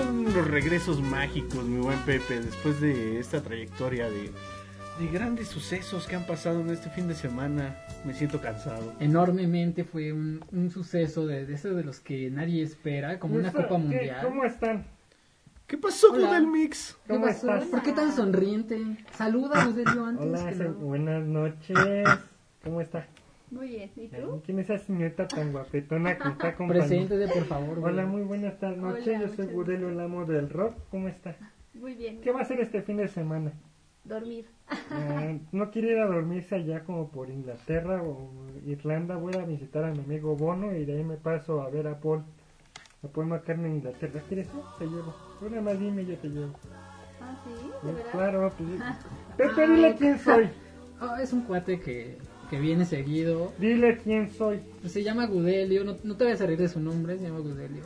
son los regresos mágicos, mi buen Pepe, después de esta trayectoria de, de grandes sucesos que han pasado en este fin de semana. Me siento cansado. Enormemente fue un, un suceso de, de esos de los que nadie espera, como una Copa ¿qué? Mundial. ¿Cómo están? ¿Qué pasó Hola. con el mix? ¿Qué ¿Cómo pasó? estás? ¿Por qué tan sonriente? Saluda, Rodelio, antes Hola, que buenas noches. ¿Cómo está? Muy bien, ¿y tú? ¿Quién es esa señorita tan guapetona que está acompañando? Preséntete, por favor. Hola, muy buenas tardes. Hola, noches. Yo soy Gudelo, el amo del rock. ¿Cómo está? Muy bien. ¿Qué va a hacer este fin de semana? Dormir. Ah, ¿No quiere ir a dormirse allá como por Inglaterra o Irlanda? Voy a visitar a mi amigo Bono y de ahí me paso a ver a Paul. A Paul McCartney en Inglaterra. ¿Quieres ir? Te llevo. Nada más dime y yo te llevo. Ah, sí, de verdad. claro, pues, Pepe, dile quién soy. Oh, es un cuate que, que viene seguido. Dile quién soy. Se llama Gudelio, no, no te vayas a reír de su nombre, se llama Gudelio.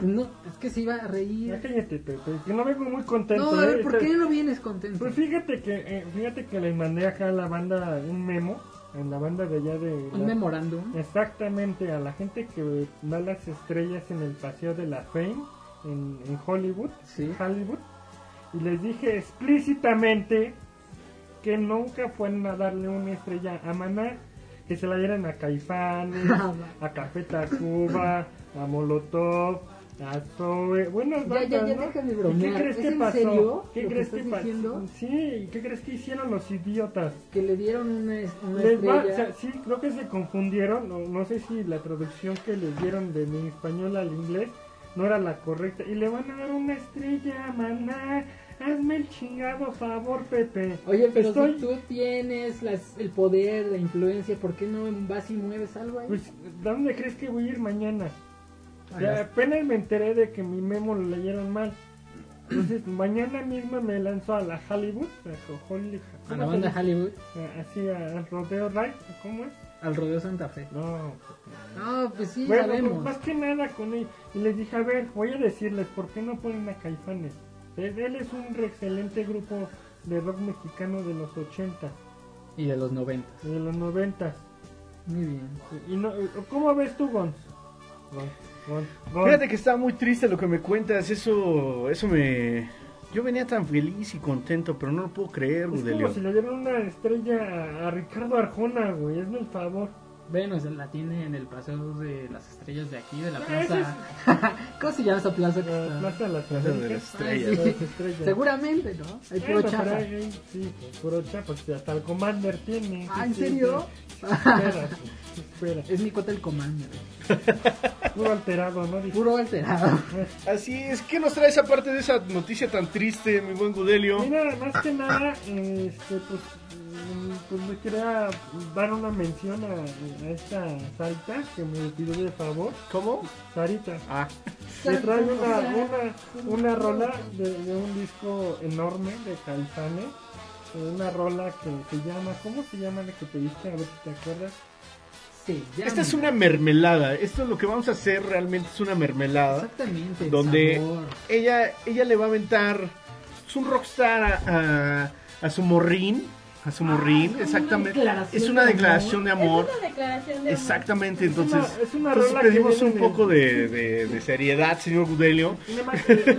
No, es que se iba a reír. Ya cállate, Pepe, que no vengo muy contento. No, a ver, ¿eh? ¿por qué no vienes contento? Pues fíjate que, eh, fíjate que les mandé acá a la banda un memo, en la banda de allá de... Un la- memorándum. Exactamente, a la gente que da las estrellas en el Paseo de la Fame, en, en Hollywood, Hollywood, y les dije explícitamente que nunca fueron a darle una estrella a Maná, que se la dieran a Caifanes, a Café Tacuba, a Molotov, a Zoe, buenas Ya, ya, ya, ¿no? deja de ¿Y bromear. ¿Qué crees ¿Es que en pasó? serio ¿Qué lo crees que pasó? Sí, ¿qué crees que hicieron los idiotas? Que le dieron una, es- una Les va- estrella. o sea, sí, creo que se confundieron. No, no sé si la traducción que les dieron de mi español al inglés no era la correcta. Y le van a dar una estrella, maná. Hazme el chingado favor, Pepe. Oye, pero Estoy- si tú tienes las- el poder, la influencia, ¿por qué no vas y mueves algo ahí? Pues, ¿dónde crees que voy a ir mañana? A Ya las- apenas me enteré de que mi memo lo leyeron mal. Entonces, mañana mismo me lanzo a la Hollywood. A, Holly- A ¿cómo la banda? Hollywood. Así, al Rodeo Ride. ¿Cómo es? Al Rodeo Santa Fe. No, No, pues sí, bueno, sabemos. pues, más que nada con él. Y les dije, a ver, voy a decirles, ¿por qué no ponen a Caifanes? Él, él es un re- excelente grupo de rock mexicano de los 80 Y de los 90. y de los 90. Muy bien. Y no, ¿Cómo ves tú? Gons, Gons, Gons. Fíjate que está muy triste lo que me cuentas, eso, eso me... Yo venía tan feliz y contento, pero no lo puedo creer, Es Gudelio. como si le dieran una estrella a, a Ricardo Arjona, güey, hazme el favor. Bueno, se la tiene en el paseo de las estrellas de aquí, de la plaza. ¿Cómo se llama esa plaza? está? Plaza de las Plaza de las Américas. Estrellas. Sí. Las estrellas. Seguramente, ¿no? Hay puro Bueno, ahí, sí, puro chafa, pues hasta el Commander tiene. Ah, ¿en serio? Espera, espera. Es mi cuota el comando. Puro alterado, ¿no? Dice. Puro alterado. Así es, ¿qué nos traes aparte de esa noticia tan triste, mi buen Gudelio? Mira, más que nada, este, pues, pues me quería dar una mención a, a esta Sarita que me pidió de favor. ¿Cómo? Sarita. Ah. Me trae una, una, una rola de, de un disco enorme de Caifanes. eh, Una rola que se llama, ¿cómo se llama la que pediste? A ver si te acuerdas. Esta es una mermelada, esto es lo que vamos a hacer realmente es una mermelada. Exactamente. donde sabor. ella ella le va a aventar es un rockstar a, a, a su morrín a su morrín como exactamente una es una de declaración de amor Es una declaración de amor. exactamente Es una- entonces es una entonces rola que pedimos un el- poco de, de- de seriedad señor Gudelio que este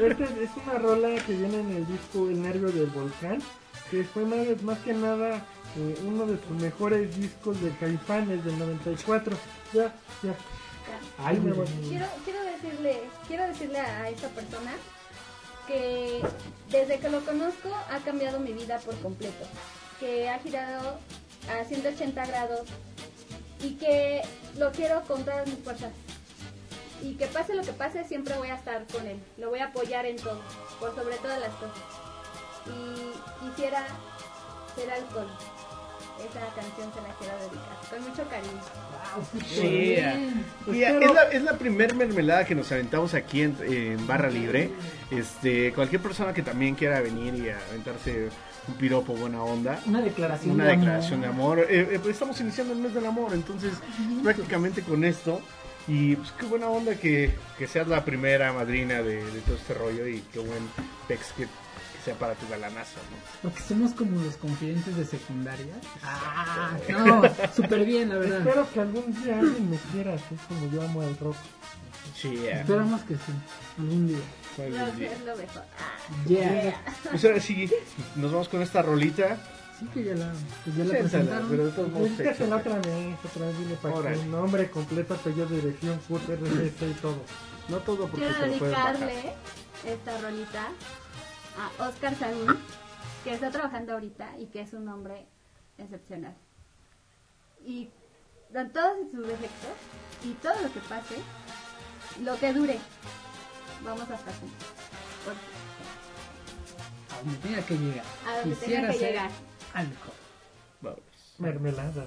es una rola que viene en el disco El Nervio del Volcán, que fue más, más que nada eh, uno de sus mejores discos de Caifanes del 94. Ya, ya. Ay, me voy. Quiero, quiero decirle, quiero decirle a esta persona que desde que lo conozco ha cambiado mi vida por completo, que ha girado a 180 grados y que lo quiero con todas mis fuerzas. Y que pase lo que pase, siempre voy a estar con él. Lo voy a apoyar en todo, por sobre todas las cosas. Y quisiera ser alcohol. Esa canción se la quiero dedicar, con mucho cariño. Sí, Mira, es la, es la primer mermelada que nos aventamos aquí en, en Barra Libre. Este, cualquier persona que también quiera venir y aventarse un piropo buena onda. Una declaración Una de declaración de amor. amor. Eh, eh, pues estamos iniciando el mes del amor, entonces prácticamente con esto. Y pues qué buena onda que, que seas la primera madrina de, de todo este rollo y qué buen pex que, que sea para tu galanazo, ¿no? Porque somos como los confidentes de secundaria. Ah, no, súper bien, la verdad. Espero que algún día alguien me quiera así como yo amo el rock. Sí, yeah. Esperamos que sí, algún día. Lo que es lo mejor. Ah. Yeah. Pues ahora sí, nos vamos con esta rolita. Sí que ya la, que ya la Séntala, presentaron. pero de todos modos, Búscatela échate. otra vez, otra vez, dile para Órale. que nombre completo, apellido, dirección, CUT, RCC y todo. No todo porque Quiero se lo pueden bajar. dedicarle esta rolita a Oscar Sagún, que está trabajando ahorita y que es un hombre excepcional. Y con todos sus defectos y todo lo que pase, lo que dure, vamos hasta aquí. Porque A donde tenga que llegar. A donde Quisiera tenga que llegar. al mejor. Vamos. Mermelada.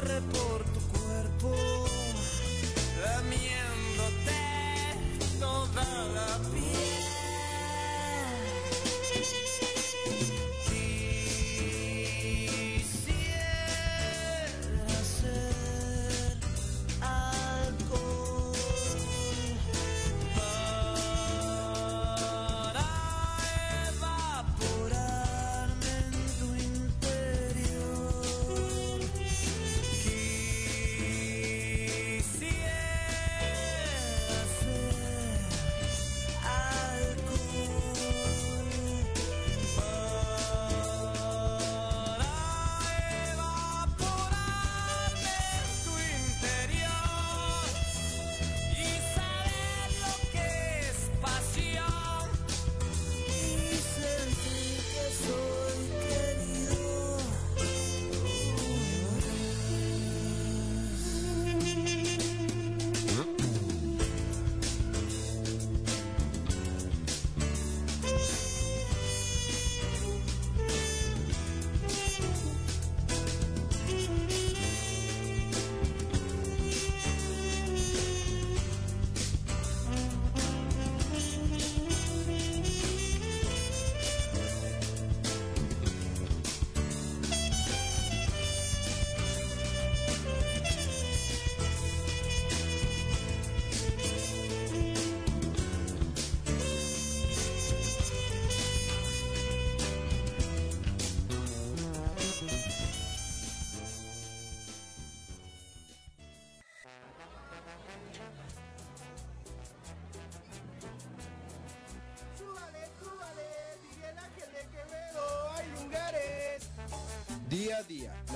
reposo.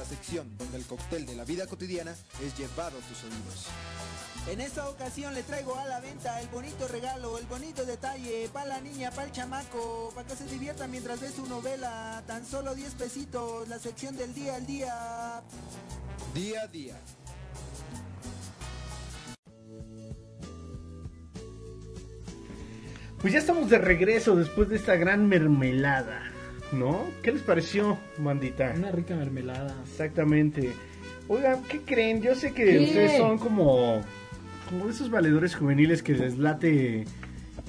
La sección donde el cóctel de la vida cotidiana es llevado a tus oídos. En esta ocasión le traigo a la venta el bonito regalo, el bonito detalle, para la niña, para el chamaco, para que se divierta mientras ve su novela. Tan solo 10 pesitos, la sección del día al día. Día a día. Pues ya estamos de regreso después de esta gran mermelada, ¿no? ¿Qué les pareció, bandita? Una rica mermelada. Exactamente. Oigan, ¿qué creen? Yo sé que ¿Qué? ustedes son como, como esos valedores juveniles que les late,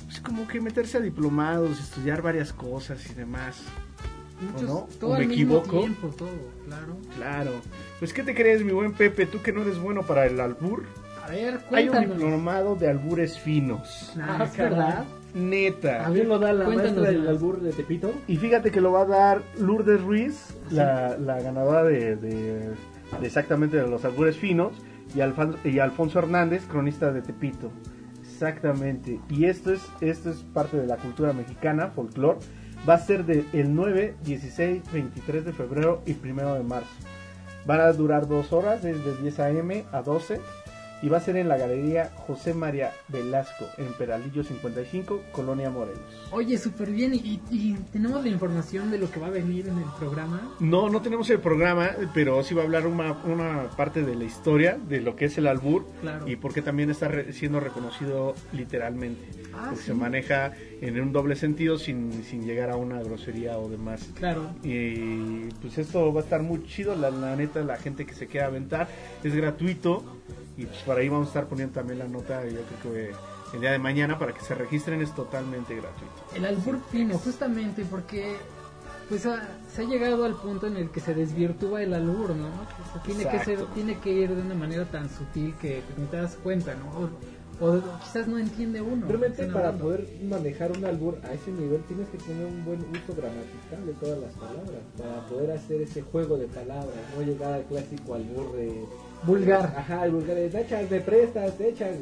pues como que meterse a diplomados, estudiar varias cosas y demás. ¿O Muchos- no? todo ¿O me al mismo equivoco? tiempo, todo, claro. Claro. Pues, ¿qué te crees, mi buen Pepe? Tú que no eres bueno para el albur. A ver, Hay un cuéntanos. diplomado de albures finos. Ah, ¿es verdad? Neta. ¿A quién lo da la Cuéntanos maestra del albur de Tepito? Y fíjate que lo va a dar Lourdes Ruiz, la, la ganadora de, de- de exactamente de los albures finos, y, Alfan- y Alfonso Hernández, cronista de Tepito. Exactamente. Y esto es, esto es parte de la cultura mexicana, folclore. Va a ser del 9, 16, 23 de febrero y 1 de marzo. Van a durar dos horas, desde 10 a.m. a 12. Y va a ser en la galería José María Velasco, en Peralillo 55, Colonia Morelos. Oye, súper bien. ¿Y, y tenemos la información de lo que va a venir en el programa? No, no tenemos el programa, pero sí va a hablar una, una parte de la historia de lo que es el albur Claro. y porque también está re- siendo reconocido literalmente. Ah, porque sí. se maneja en un doble sentido sin, sin llegar a una grosería o demás. Claro. Y pues esto va a estar muy chido, la, la neta, la gente que se quiera aventar, es gratuito y pues por ahí vamos a estar poniendo también la nota, yo creo que el día de mañana para que se registren es totalmente gratuito. El albur fino, justamente porque pues ha- se ha llegado al punto en el que se desvirtúa el albur, ¿no? Tiene que ser, tiene que ir de una manera tan sutil que ni te das cuenta, ¿no? O, o quizás no entiende uno. Realmente para hablando. poder manejar un albur a ese nivel tienes que tener un buen uso gramatical de todas las palabras para poder hacer ese juego de palabras, no llegar al clásico albur de Vulgar. Ajá, el vulgar de "Me echas, me prestas, echas,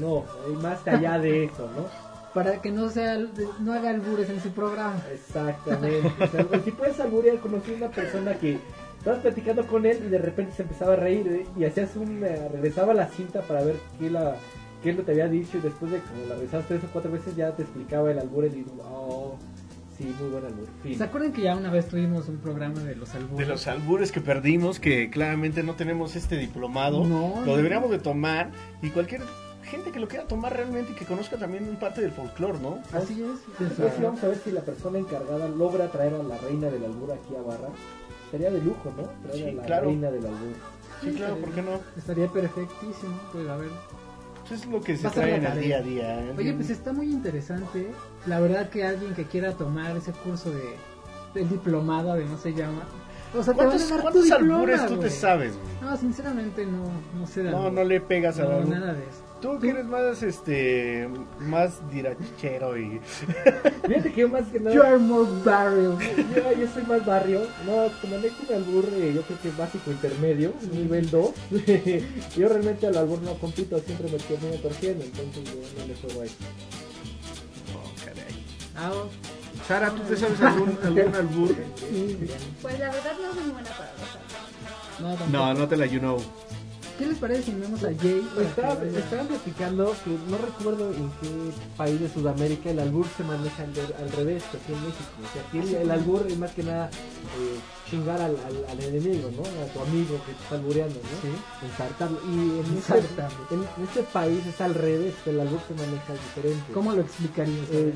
no, hay más allá de eso, ¿no? Para que no sea, no haga albures en su programa. Exactamente. O sea, si puedes alburear, conocí a una persona que estabas platicando con él y de repente se empezaba a reír ¿eh? y hacías un eh, regresaba la cinta para ver qué la qué es lo te había dicho y después de como la regresabas tres o cuatro veces ya te explicaba el albur y digo, oh, sí, muy buen albur. Fin. ¿Se acuerdan que ya una vez tuvimos un programa de los albures? De los albures que perdimos, que claramente no tenemos este diplomado, No, lo no. deberíamos de tomar y cualquier gente que lo quiera tomar realmente y que conozca también un parte del folclore, ¿no? Así es. Después sí vamos a ver si la persona encargada logra traer a la reina del albur aquí a Barra. Sería de lujo, ¿no? Traer Sí, a la claro. reina del albur. Sí, claro, ¿por qué no? Estaría perfectísimo, pues a ver. Eso es lo que se trae en el día a día. ¿eh? Oye, pues está muy interesante. La verdad que alguien que quiera tomar ese curso de del diplomado de no se llama. O sea, te van ¿Cuántos, a dar tu cuántos diploma, albures tú te sabes, güey? No, sinceramente no, no sé de No, no le pegas a No, nada de eso. Tú que eres más, este, más dirachero y... Fíjate que yo más que nada. You are more barrio. Yo, yo soy más barrio. No, como manejo un albur, eh, yo creo que básico intermedio, nivel 2. yo realmente al albur no compito, siempre me termino torciendo, entonces yo no le juego ahí. Ah, Sara, ¿tú te sabes algún, algún albur? Pues la verdad no soy buena para los no. No, no te la you know. ¿Qué les parece si vemos a Jay? que estaban platicando que no recuerdo en qué país de Sudamérica el albur se maneja al, revés aquí en México. O sea, aquí el, el albur es más que nada eh, chingar al, al, al enemigo, ¿no? A tu amigo que te está albureando, ¿no? Sí. Ensartarlo. Y en este, en, en este país es al revés, que el albur se maneja diferente. ¿Cómo lo explicarías? Eh,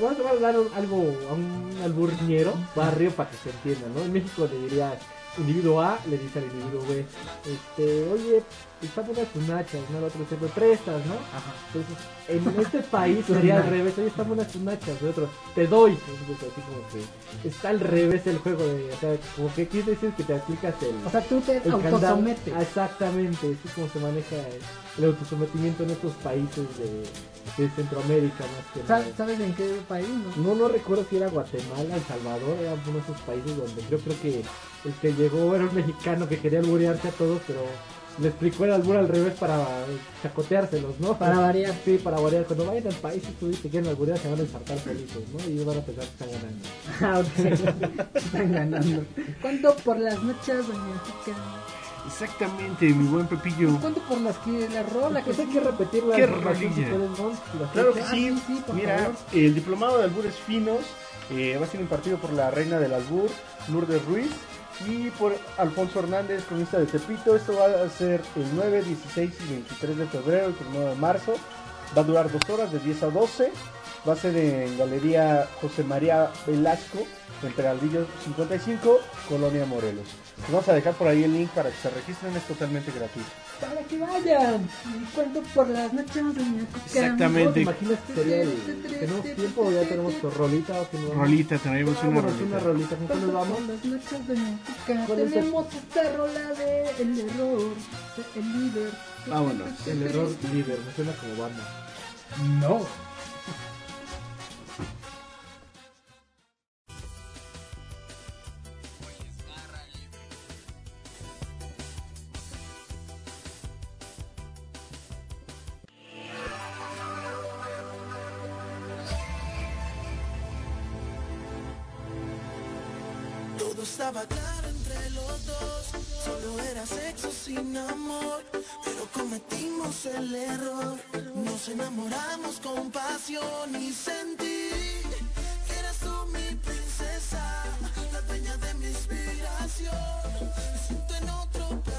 vamos a dar algo a un alburniero, barrio, para que se entienda, ¿no? En México le diría individuo A, le dice al individuo B, este, oye, está buenas tus nachas, ¿no? El otro me prestas, ¿no? Entonces, en este país sería al revés, oye, están buenas tus nachas, el otro, te doy. Entonces, así como que está al revés el juego de, o sea, como que aquí dices que te aplicas el... O sea, tú te autosometes. Exactamente, así es como se maneja el, el autosometimiento en estos países de, de Centroamérica más que nada. ¿Sabes, sabes en qué país? No? No, no recuerdo si era Guatemala, El Salvador, era uno de esos países donde yo creo que el que llegó era un mexicano que quería alburearse a todos, pero le explicó el albur al revés para chacoteárselos, ¿no? Para variar. Sí, para variar. Cuando vayan al país y tú te quieren alburear, se van a ensartar felices, ¿no? Y ellos van a pensar que están ganando. Ah, ok. Están ganando. ¿Cuánto por las noches, doña Kika? Exactamente, mi buen Pepillo. ¿Cuánto por las que la rola? Pues Que hay que repetir la Qué Claro que sí. Ah, sí, por Mira, favor. el diplomado de albures finos eh, va a ser impartido por la reina del albur, Lourdes Ruiz, y por Alfonso Hernández, cronista de Tepito. Esto va a ser el 9, 16 y 23 de febrero, el 1 de marzo. Va a durar dos horas, de 10 a 12. Va a ser en Galería José María Velasco, en Peraldillo 55, Colonia Morelos. Les vamos a dejar por ahí el link para que se registren, es totalmente gratuito. Para que vayan. ¿Y cuánto por las noches, doña Kika? Exactamente. ¿Cómo te imaginas que sería el... ¿Tenemos tiempo o ya tenemos tu rolita o? Rolita, tenemos una Vámonos, rolita. una rolita. ¿Con cuál nos ¿Cuánto vamos? por las noches, doña el- Tenemos esta rola de El Error, de El Líder. Vámonos. El error líder, me suena como banda. No. Claro entre los dos, solo era sexo sin amor, pero cometimos el error. Nos enamoramos con pasión y sentí que eras tú mi princesa, la dueña de mi inspiración. Me siento en otro planeta,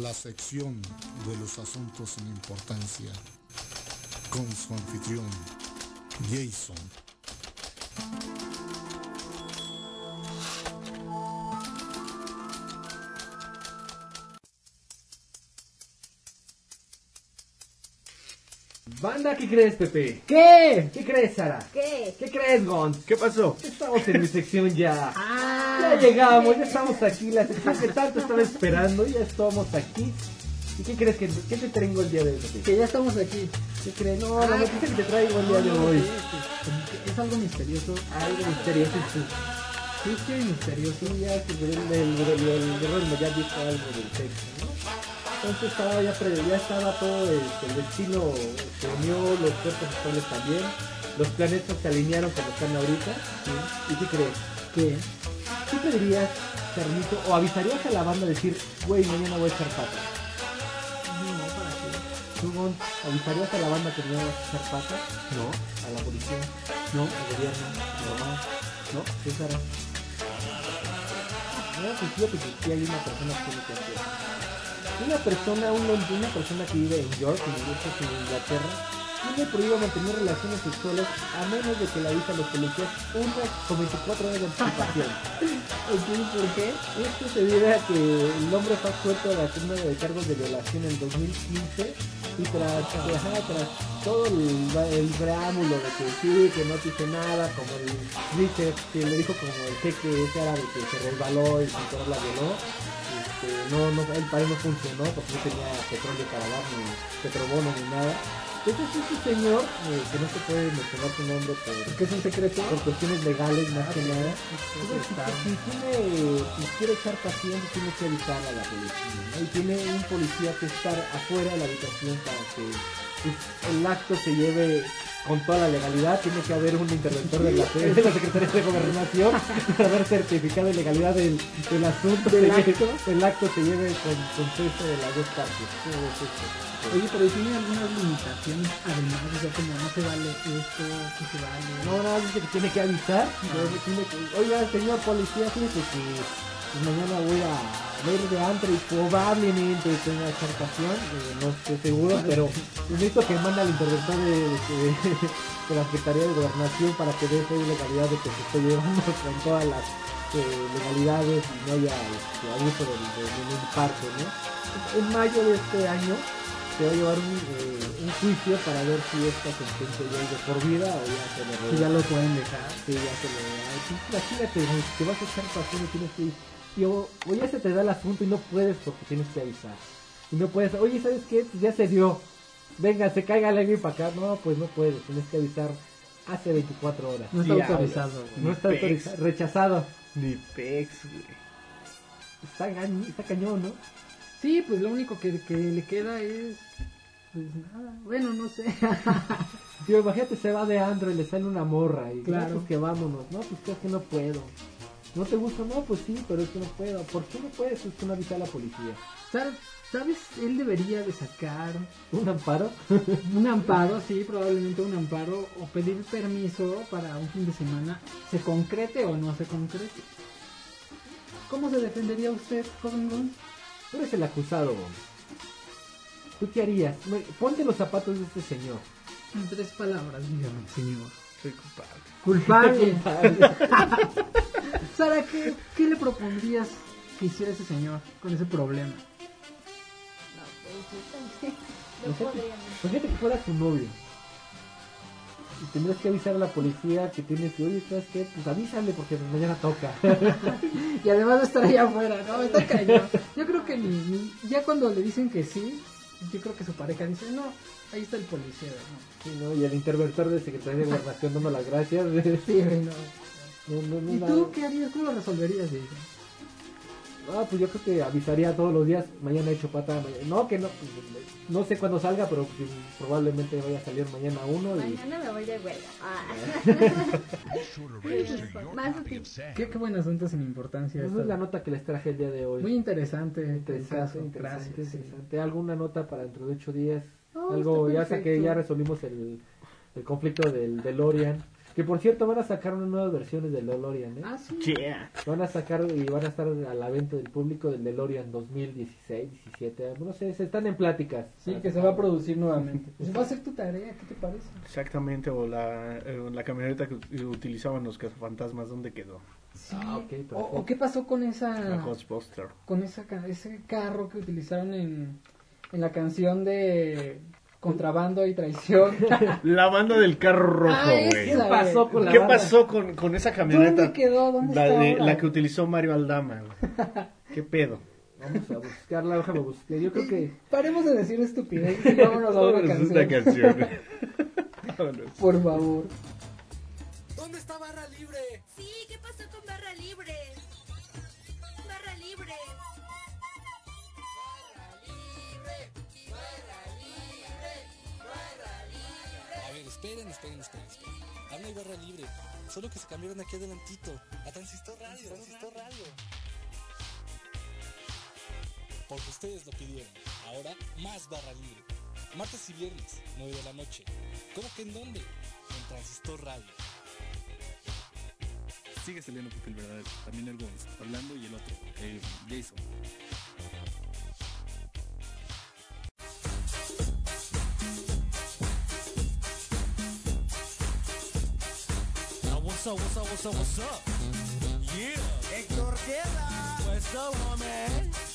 la sección de los asuntos sin importancia con su anfitrión, Jason. Banda, ¿qué crees, Pepe? ¿Qué? ¿Qué crees, Sara? ¿Qué? ¿Qué crees, Gon? ¿Qué pasó? Estamos en mi sección ya. Ah, ya llegamos, ya estamos aquí. La sección que tanto estaba esperando, ya estamos aquí. ¿Y qué crees que qué te traigo el día de hoy? Que ya estamos aquí. ¿Qué crees? No, la Ah, noticia que te traigo el día de hoy. Es algo misterioso. Algo misterioso. sí. Sí, misterioso. Ya que el, guerrero ya dijo algo del texto, ¿no? Entonces estaba ya, ya estaba todo el, el destino se unió, los cuerpos actuales también, los planetas se alinearon como están ahorita. ¿Y qué crees? ¿Qué? ¿Qué pedirías, Carlito, o avisarías a la banda decir, güey, mañana voy a echar pata? No, para qué. ¿Tú, Gon, avisarías a la banda que mañana vas a echar pata? No. ¿A la policía? No. ¿Al gobierno? No. ¿Qué Sara? No, pues fíjate que sí hay una persona que tiene que hacer. Una persona, un, una persona que vive en York, en, en Inglaterra, tiene prohibido mantener relaciones sexuales a menos de que le avise a los policías una con 24 horas de anticipación. Ok, ¿por qué? Esto se debe a que el hombre fue absuelto de la suma de cargos de violación en 2015 y tras, ajá, tras todo el, el preámbulo de que sí, que no dice nada, como el dice, que le dijo como el jeque ese árabe que se resbaló y sin querer la violó, este, no, no, el país no funcionó porque no tenía petróleo para dar ni petrobono ni nada. Entonces este señor, eh, que no se puede mencionar su nombre por, ¿Qué es un secreto? por cuestiones legales más que nada, si, tiene, si quiere echar paciente, tiene que avisar a la policía. ¿no? Y tiene un policía que estar afuera de la habitación para que pues, el acto se lleve con toda la legalidad. Tiene que haber un interventor de la, de la Secretaría de Gobernación para haber certificado la legalidad del, del asunto. El acto se lleve con consenso de las dos partes. Oye, pero ¿tiene algunas limitaciones además? O sea, como no se vale esto, sí se vale. No, nada, dice que tiene que avisar. Tiene que, Oiga, señor policía, fíjese que pues, mañana voy a ver de antro y probablemente tenga esa ocasión. eh, no estoy seguro, pero necesito que mande al interventor de, de- de la Secretaría de Gobernación para que dé fe y legalidad de que se estoy llevando con todas las eh, legalidades y no haya este, abuso de ningún parte, ¿no? En mayo de este año se va a llevar un, eh, un juicio para ver si esta sentencia ya es de por vida o ya se le Si ya lo pueden dejar. Sí, ya se le ay, sí, Imagínate, si te vas a echar pasión y tienes que ir. Y o, o ya se te da el asunto y no puedes porque tienes que avisar. Y no puedes, oye, ¿sabes qué? Pues ya se dio. Venga, se caiga alguien para acá. No, pues no puedes, tienes que avisar hace 24 horas. No está autorizado, güey. No está pex. autorizado. Rechazado. Ni pex, güey. Está, está cañón, ¿no? Sí, pues lo único que, que le queda es. Pues nada, bueno, no sé. Tío, imagínate, se va de andro y le sale una morra. Y Claro. no, pues que vámonos. No, pues creo que no puedo. ¿No te gusta? No, pues sí, pero es que no puedo. ¿Por qué no puedes? Pues que no avisa a la policía. ¿Sabes? ¿Sabes? Él debería de sacar ¿Un amparo? un amparo, sí, probablemente un amparo, o pedir permiso para un fin de semana, se concrete o no se concrete. ¿Cómo se defendería usted, joven? Tú eres el acusado. ¿Tú qué harías? Ponte los zapatos de este señor. En tres palabras, dígame, señor. Soy culpable. Culpable. Sara, ¿qué, ¿qué le propondrías que hiciera ese señor con ese problema? No, pues yo también. No Imagínate, podría. imagínate que fuera tu novio. Y tendrías que avisar a la policía que tienes que, oye, ¿sabes qué? Pues avísale porque mañana toca. Y además de estar allá afuera, ¿no? Está cañón. Yo creo que ni, ni- ya cuando le dicen que sí, yo creo que su pareja dice, no, ahí está el policía, ¿no? Sí, ¿no? Y el interventor de Secretaría de Gobernación dando las gracias. Sí, no. No, no, no, ¿Y nada. tú qué harías? ¿Cómo lo resolverías? Ah, pues yo creo que avisaría todos los días, mañana he hecho pata, mañana- no, que no, pues, no sé cuándo salga, pero pues, probablemente vaya a salir mañana uno y... Mañana me voy de huelga. Ah. Qué, qué buen asunto sin importancia. Esa es la nota que les traje el día de hoy. Muy interesante. interesante, caso. interesante, Gracias. sí. interesante. ¿Alguna nota para dentro de ocho días? No, Algo, ya saqué, ya resolvimos el, el conflicto del DeLorean. Que por cierto van a sacar unas nuevas versiones del DeLorean, ¿eh? Ah, sí. Yeah. Van a sacar y van a estar a la venta del público del DeLorean 2016, 17, no sé, se están en pláticas. Sí, que se va a producir nuevamente. Pues va a ser tu tarea, ¿qué te parece? Exactamente, o la, eh, la camioneta que ut- utilizaban los cazafantasmas, ¿dónde quedó? Sí. Ah, ok, perfecto. o, o qué pasó con La esa Ghostbuster. con esa ese carro que utilizaron en, en la canción de contrabando y traición. La banda del carro rojo, ah, güey. ¿Qué pasó con la ¿Qué pasó con, esa camioneta? ¿Dónde quedó? ¿Dónde la, está la que utilizó Mario Aldama, güey. ¿Qué pedo? Vamos a buscarla, déjame buscar. Yo creo que. Paremos de decir estupidez y vámonos a una canción. canción. Por favor. ¿Dónde está Barra Libre? Sí, ¿qué pasó con Barra Libre? Esperen, esperen, esperen, esperen. Habla y barra libre. Solo que se cambiaron aquí adelantito. A Transistor Radio. Transistor Radio. Porque ustedes lo pidieron. Ahora más barra libre. Martes y viernes, 9 de la noche. ¿Cómo que en dónde? En Transistor Radio. Sigue saliendo porque el verdadero. También el Gómez. Hablando y el otro. Eh, Jason. what's up, what's up, what's up, what's up? Yeah. Hector Guerra. What's up, homie?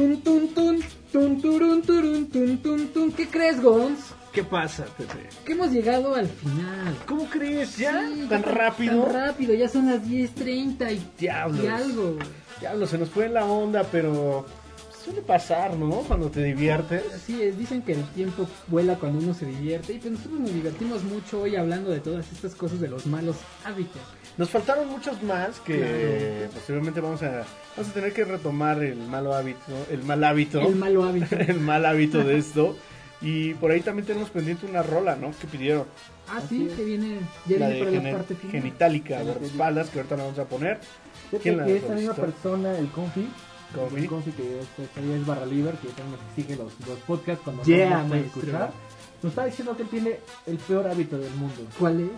Tun, tun, tun, tun, turun, turun, tun, tun, tun. ¿Qué crees, Gons? ¿Qué pasa, Pepe? Que hemos llegado al final. ¿Cómo crees? ¿Ya? ¿Tan rápido? Tan rápido, ya son las 10.30 y... Diablos. Y algo. Diablos, se nos fue la onda, pero suele pasar, ¿no? Cuando te diviertes. Sí, dicen que el tiempo vuela cuando uno se divierte. Y pues nosotros nos divertimos mucho hoy hablando de todas estas cosas de los malos hábitos. Nos faltaron muchos más que claro. posteriormente vamos a, tener que retomar el malo hábito, el mal hábito. El malo hábito. el mal hábito de esto. Y por ahí también tenemos pendiente una rola, ¿no? Que pidieron. Ah, sí, que viene, ya viene la parte final. Genitálica, de las espaldas, que ahorita la vamos a poner. ¿Quién que la esta misma persona, el Confi, Confi. el Confi que es, es barra libre, que también nos sigue los, los podcasts cuando Yeah, no nos escuchar, nos está diciendo que él tiene el peor hábito del mundo. ¿Cuál es?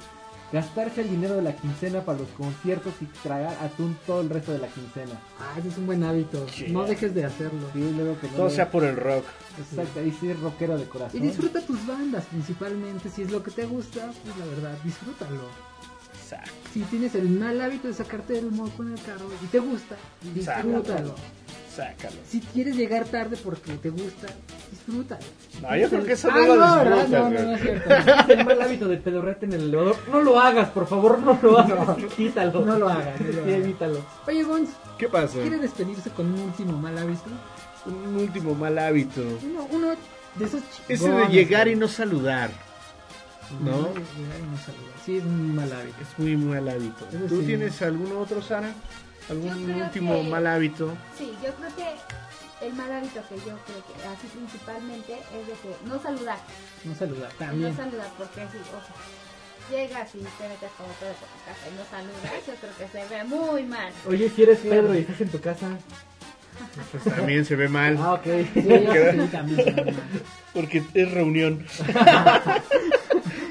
Gastarse el dinero de la quincena para los conciertos y tragar atún todo el resto de la quincena. Ah, ese es un buen hábito. No dejes de hacerlo. Sí, luego que no Todo le- sea por el rock. Exacto, ahí sí es rockero de corazón. Y disfruta tus bandas principalmente. Si es lo que te gusta, pues la verdad, disfrútalo. Si tienes el mal hábito de sacarte del moco en el carro y te gusta, disfrútalo. Sácalo. Si quieres llegar tarde porque te gusta, disfrútalo. No, yo creo que eso Ah, no lo no, ¿verdad? disfrutas, No, no, no es cierto. el mal hábito de pedorrete en el elevador. No lo hagas, por favor, no lo hagas. Quítalo. No lo hagas. no lo Sí, hagas. evítalo. Oye, Gons, ¿Qué pasa? ¿quiere despedirse con un último mal hábito? Un último mal hábito. Uno, uno de esos Ese de llegar y no saludar. ¿No? No saludar. Sí, es un mal hábito. Es muy mal hábito. Eso ¿Tú sí. tienes algún otro, Sara? ¿Algún último que- mal hábito? Sí, yo creo que el mal hábito que yo creo que así principalmente es de que no saludar. No saludar, No también. saludar porque así, o sea, llegas y te metes como todo por tu casa y no saludas, yo creo que se ve muy mal. Oye, si eres Pedro y estás en tu casa. Pues también se ve mal. Ah, ok. Sí, sí, también se ve mal. Porque es reunión.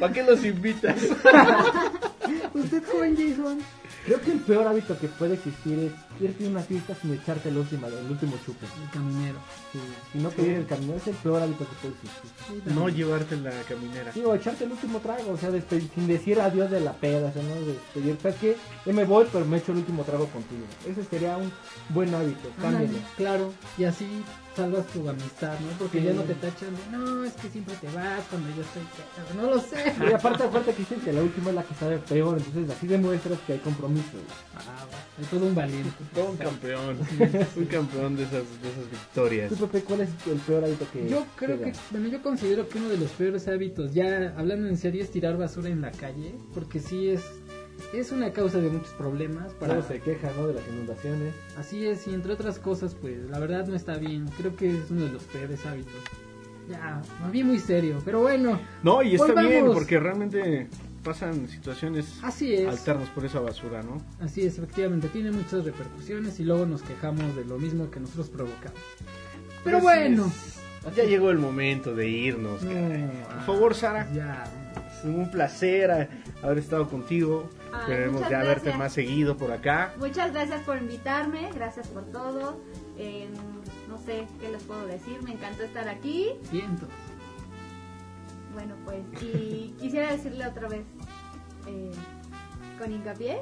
¿Para qué los invitas? ¿Usted, joven Jason? Creo que el peor hábito que puede existir es irte a una fiesta sin echarte el último, el último chupe. El caminero. Sí, y no pedir el caminero es el peor hábito que puede existir. No llevarte la caminera. Sí, o echarte el último trago, o sea, sin decir adiós de la peda, o sea, no despedir. ¿Sabes qué? Yo me voy, pero me echo el último trago contigo. Ese sería un buen hábito, cámbialo. Claro, y así salvas tu amistad, ¿no? Porque Sí. ya no te tachan de, no, es que siempre te vas cuando yo estoy pedo". No lo sé. Y aparte, aparte que dicen que la última es la que sabe peor, entonces así demuestras que hay compromiso. Ah, va, es todo un valiente. Todo un campeón. un campeón de esas, de esas victorias. ¿Tú, Pepe, cuál es el peor hábito que Yo creo que, bueno, yo considero que uno de los peores hábitos, ya hablando en serio, es tirar basura en la calle, porque sí es, es una causa de muchos problemas. Para... Luego se queja, ¿no? De las inundaciones. Así es, y entre otras cosas, pues la verdad no está bien. Creo que es uno de los peores hábitos. Ya, me vi muy serio, pero bueno. No, y está bien, porque realmente pasan situaciones Así es. alternas por esa basura, ¿no? Así es, efectivamente, tiene muchas repercusiones y luego nos quejamos de lo mismo que nosotros provocamos. Pero Así bueno. es. Ya llegó el momento de irnos. No, caray. ah, Por favor, Sara. Ya. Es un placer haber estado contigo. Ay, Esperemos ya verte más seguido por acá. Muchas gracias por invitarme, gracias por todo. Eh, no sé qué les puedo decir, me encantó estar aquí. Cientos. Bueno, pues, y quisiera decirle otra vez, eh, con hincapié,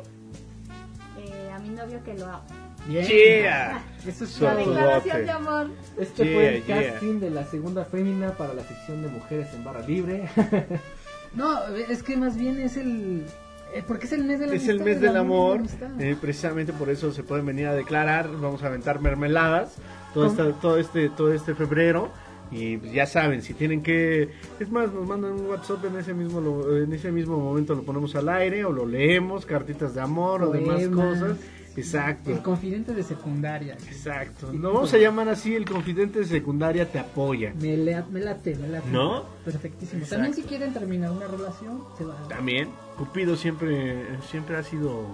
eh, a mi novio que lo amo. Bien. Yeah. Eso es La declaración de amor. Este Yeah, fue el yeah. casting de la segunda fémina para la sección de mujeres en barra libre. No, es que más bien es el... eh, porque es el mes de la Es el mes del amor, eh, precisamente por eso se pueden venir a declarar. Vamos a aventar mermeladas todo, esta- todo este todo este febrero y pues, ya saben si tienen que es más nos mandan un WhatsApp en ese mismo lo- en ese mismo momento lo ponemos al aire o lo leemos cartitas de amor o demás cosas. Exacto. El confidente de secundaria. Exacto. Lo vamos a llamar así, el confidente de secundaria te apoya. Me, lea- me late, me late. ¿No? Perfectísimo. Exacto. También si quieren terminar una relación, se va. También, Cupido siempre, siempre ha sido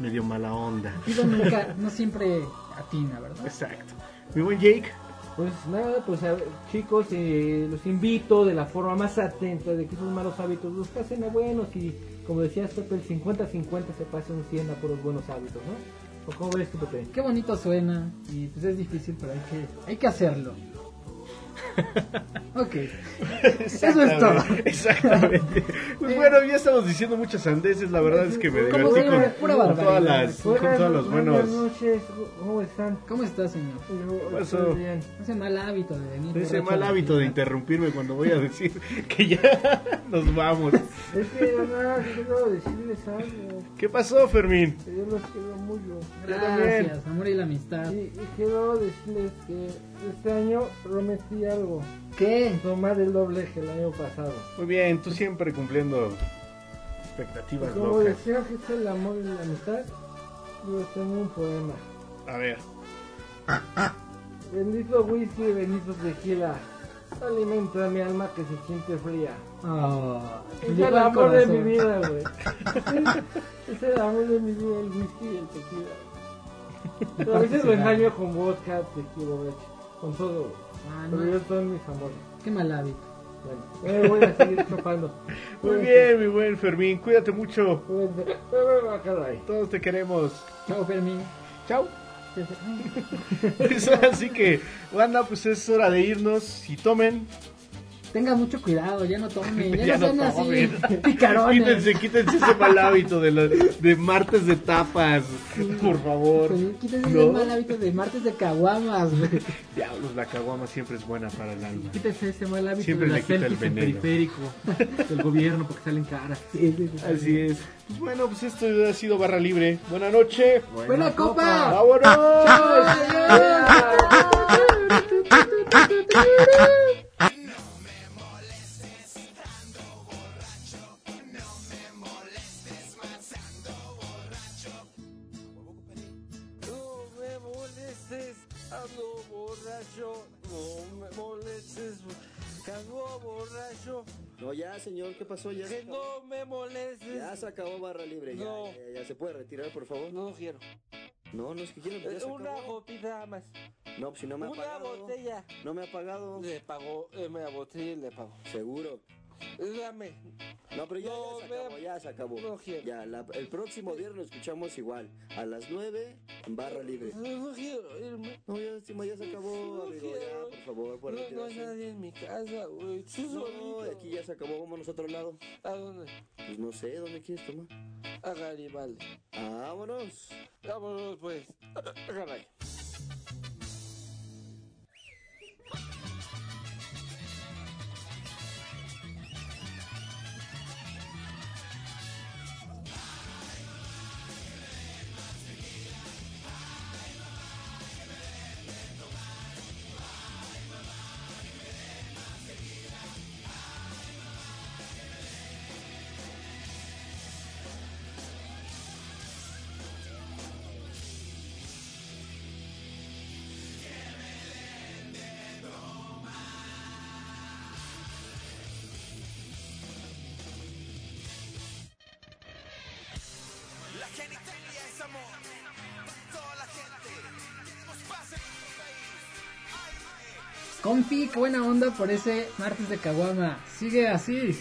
medio mala onda. Pido nunca, no siempre atina, ¿verdad? Exacto. Mi buen Jake. Pues nada, pues a ver, chicos, eh, los invito de la forma más atenta de que esos malos hábitos los pasen a buenos y como decías Pepe, el 50-50 se pasa un 100 a puros buenos hábitos, ¿no? ¿O cómo ves tú, Pepe? Qué bonito suena y pues es difícil, pero hay que, hay que hacerlo. Ok. Eso es todo. Exactamente. Pues bueno, ya estamos diciendo muchas sandeces. La verdad es que me divertí con, pura con todas las, con Buenas- todos los buenas buenos. noches, ¿cómo están? ¿Cómo está, señor? Yo pasó? Ese mal hábito de venir. Ese mal hábito de interrumpirme cuando voy a decir que ya nos vamos. Es que verdad quiero decirles algo. ¿Qué pasó, Fermín? que Yo los quiero mucho. Gracias, amor y la amistad. Y, y quiero decirles que este año prometí algo. ¿Qué? Tomar el doble que el año pasado. Muy bien, tú siempre cumpliendo expectativas Como locas. decía que es el amor y la amistad, yo tengo un poema. A ver. Bendito whisky, bendito tequila. Alimenta mi alma que se siente fría. Ah, es el amor de mi vida, güey. es el amor de mi vida, el whisky y el tequila. Pero a veces lo engaño con vodka, tequila, borracho. Con todo. Ah, Pero no. ellos son mis amores. Qué mal hábito. Bueno, eh, voy a seguir chupando. Muy bien, mi buen Fermín, cuídate mucho. Caray. Todos te queremos. Chao, Fermín. Chao. Pues Así que, banda, pues es hora de irnos y tomen. Tenga mucho cuidado, ya no tomen, ya, Ya no no sean así tomen. picarones. Quítense, quítense ese mal hábito de, la- de martes de tapas, por favor. Quítense ¿No? ese mal hábito de martes de caguamas, güey. Diablos, la caguama siempre es buena para el alma. Quítense ese mal hábito Siempre de le las quita el veneno. periférico del gobierno porque salen caras. Así es. Pues bueno, pues esto ha sido Barra Libre. Buena noche. Buena copa. ¡Vámonos! Borracho. No me molestes, ando borracho. No, ya, señor, ¿qué pasó? Ya Que no me molestes. Ya se acabó barra libre. Ya, No. ya, ya, ¿Se puede retirar, por favor? No quiero. No, no es que quiero. Ya Eh, se Una copita más. No, pues si no me ha Una pagado. botella. No me ha pagado. Le pagó, eh, me la botella y le pagó. Seguro. Dame. No, pero ya, No, ya se acabó, ya se acabó. No quiero. Ya, la- el próximo viernes lo escuchamos igual. A las 9 en barra libre. No quiero irme. No, ya, encima ya se acabó, No amigo. Ya, por favor, por No, no hay nadie en mi casa, güey. No, solito. aquí ya se acabó. Vámonos a otro lado. ¿A dónde? Pues no sé, ¿dónde quieres tomar? A Garibaldi. Vámonos. Vámonos, pues. Caray. Confi, qué buena onda por ese martes de caguama. Sigue. Así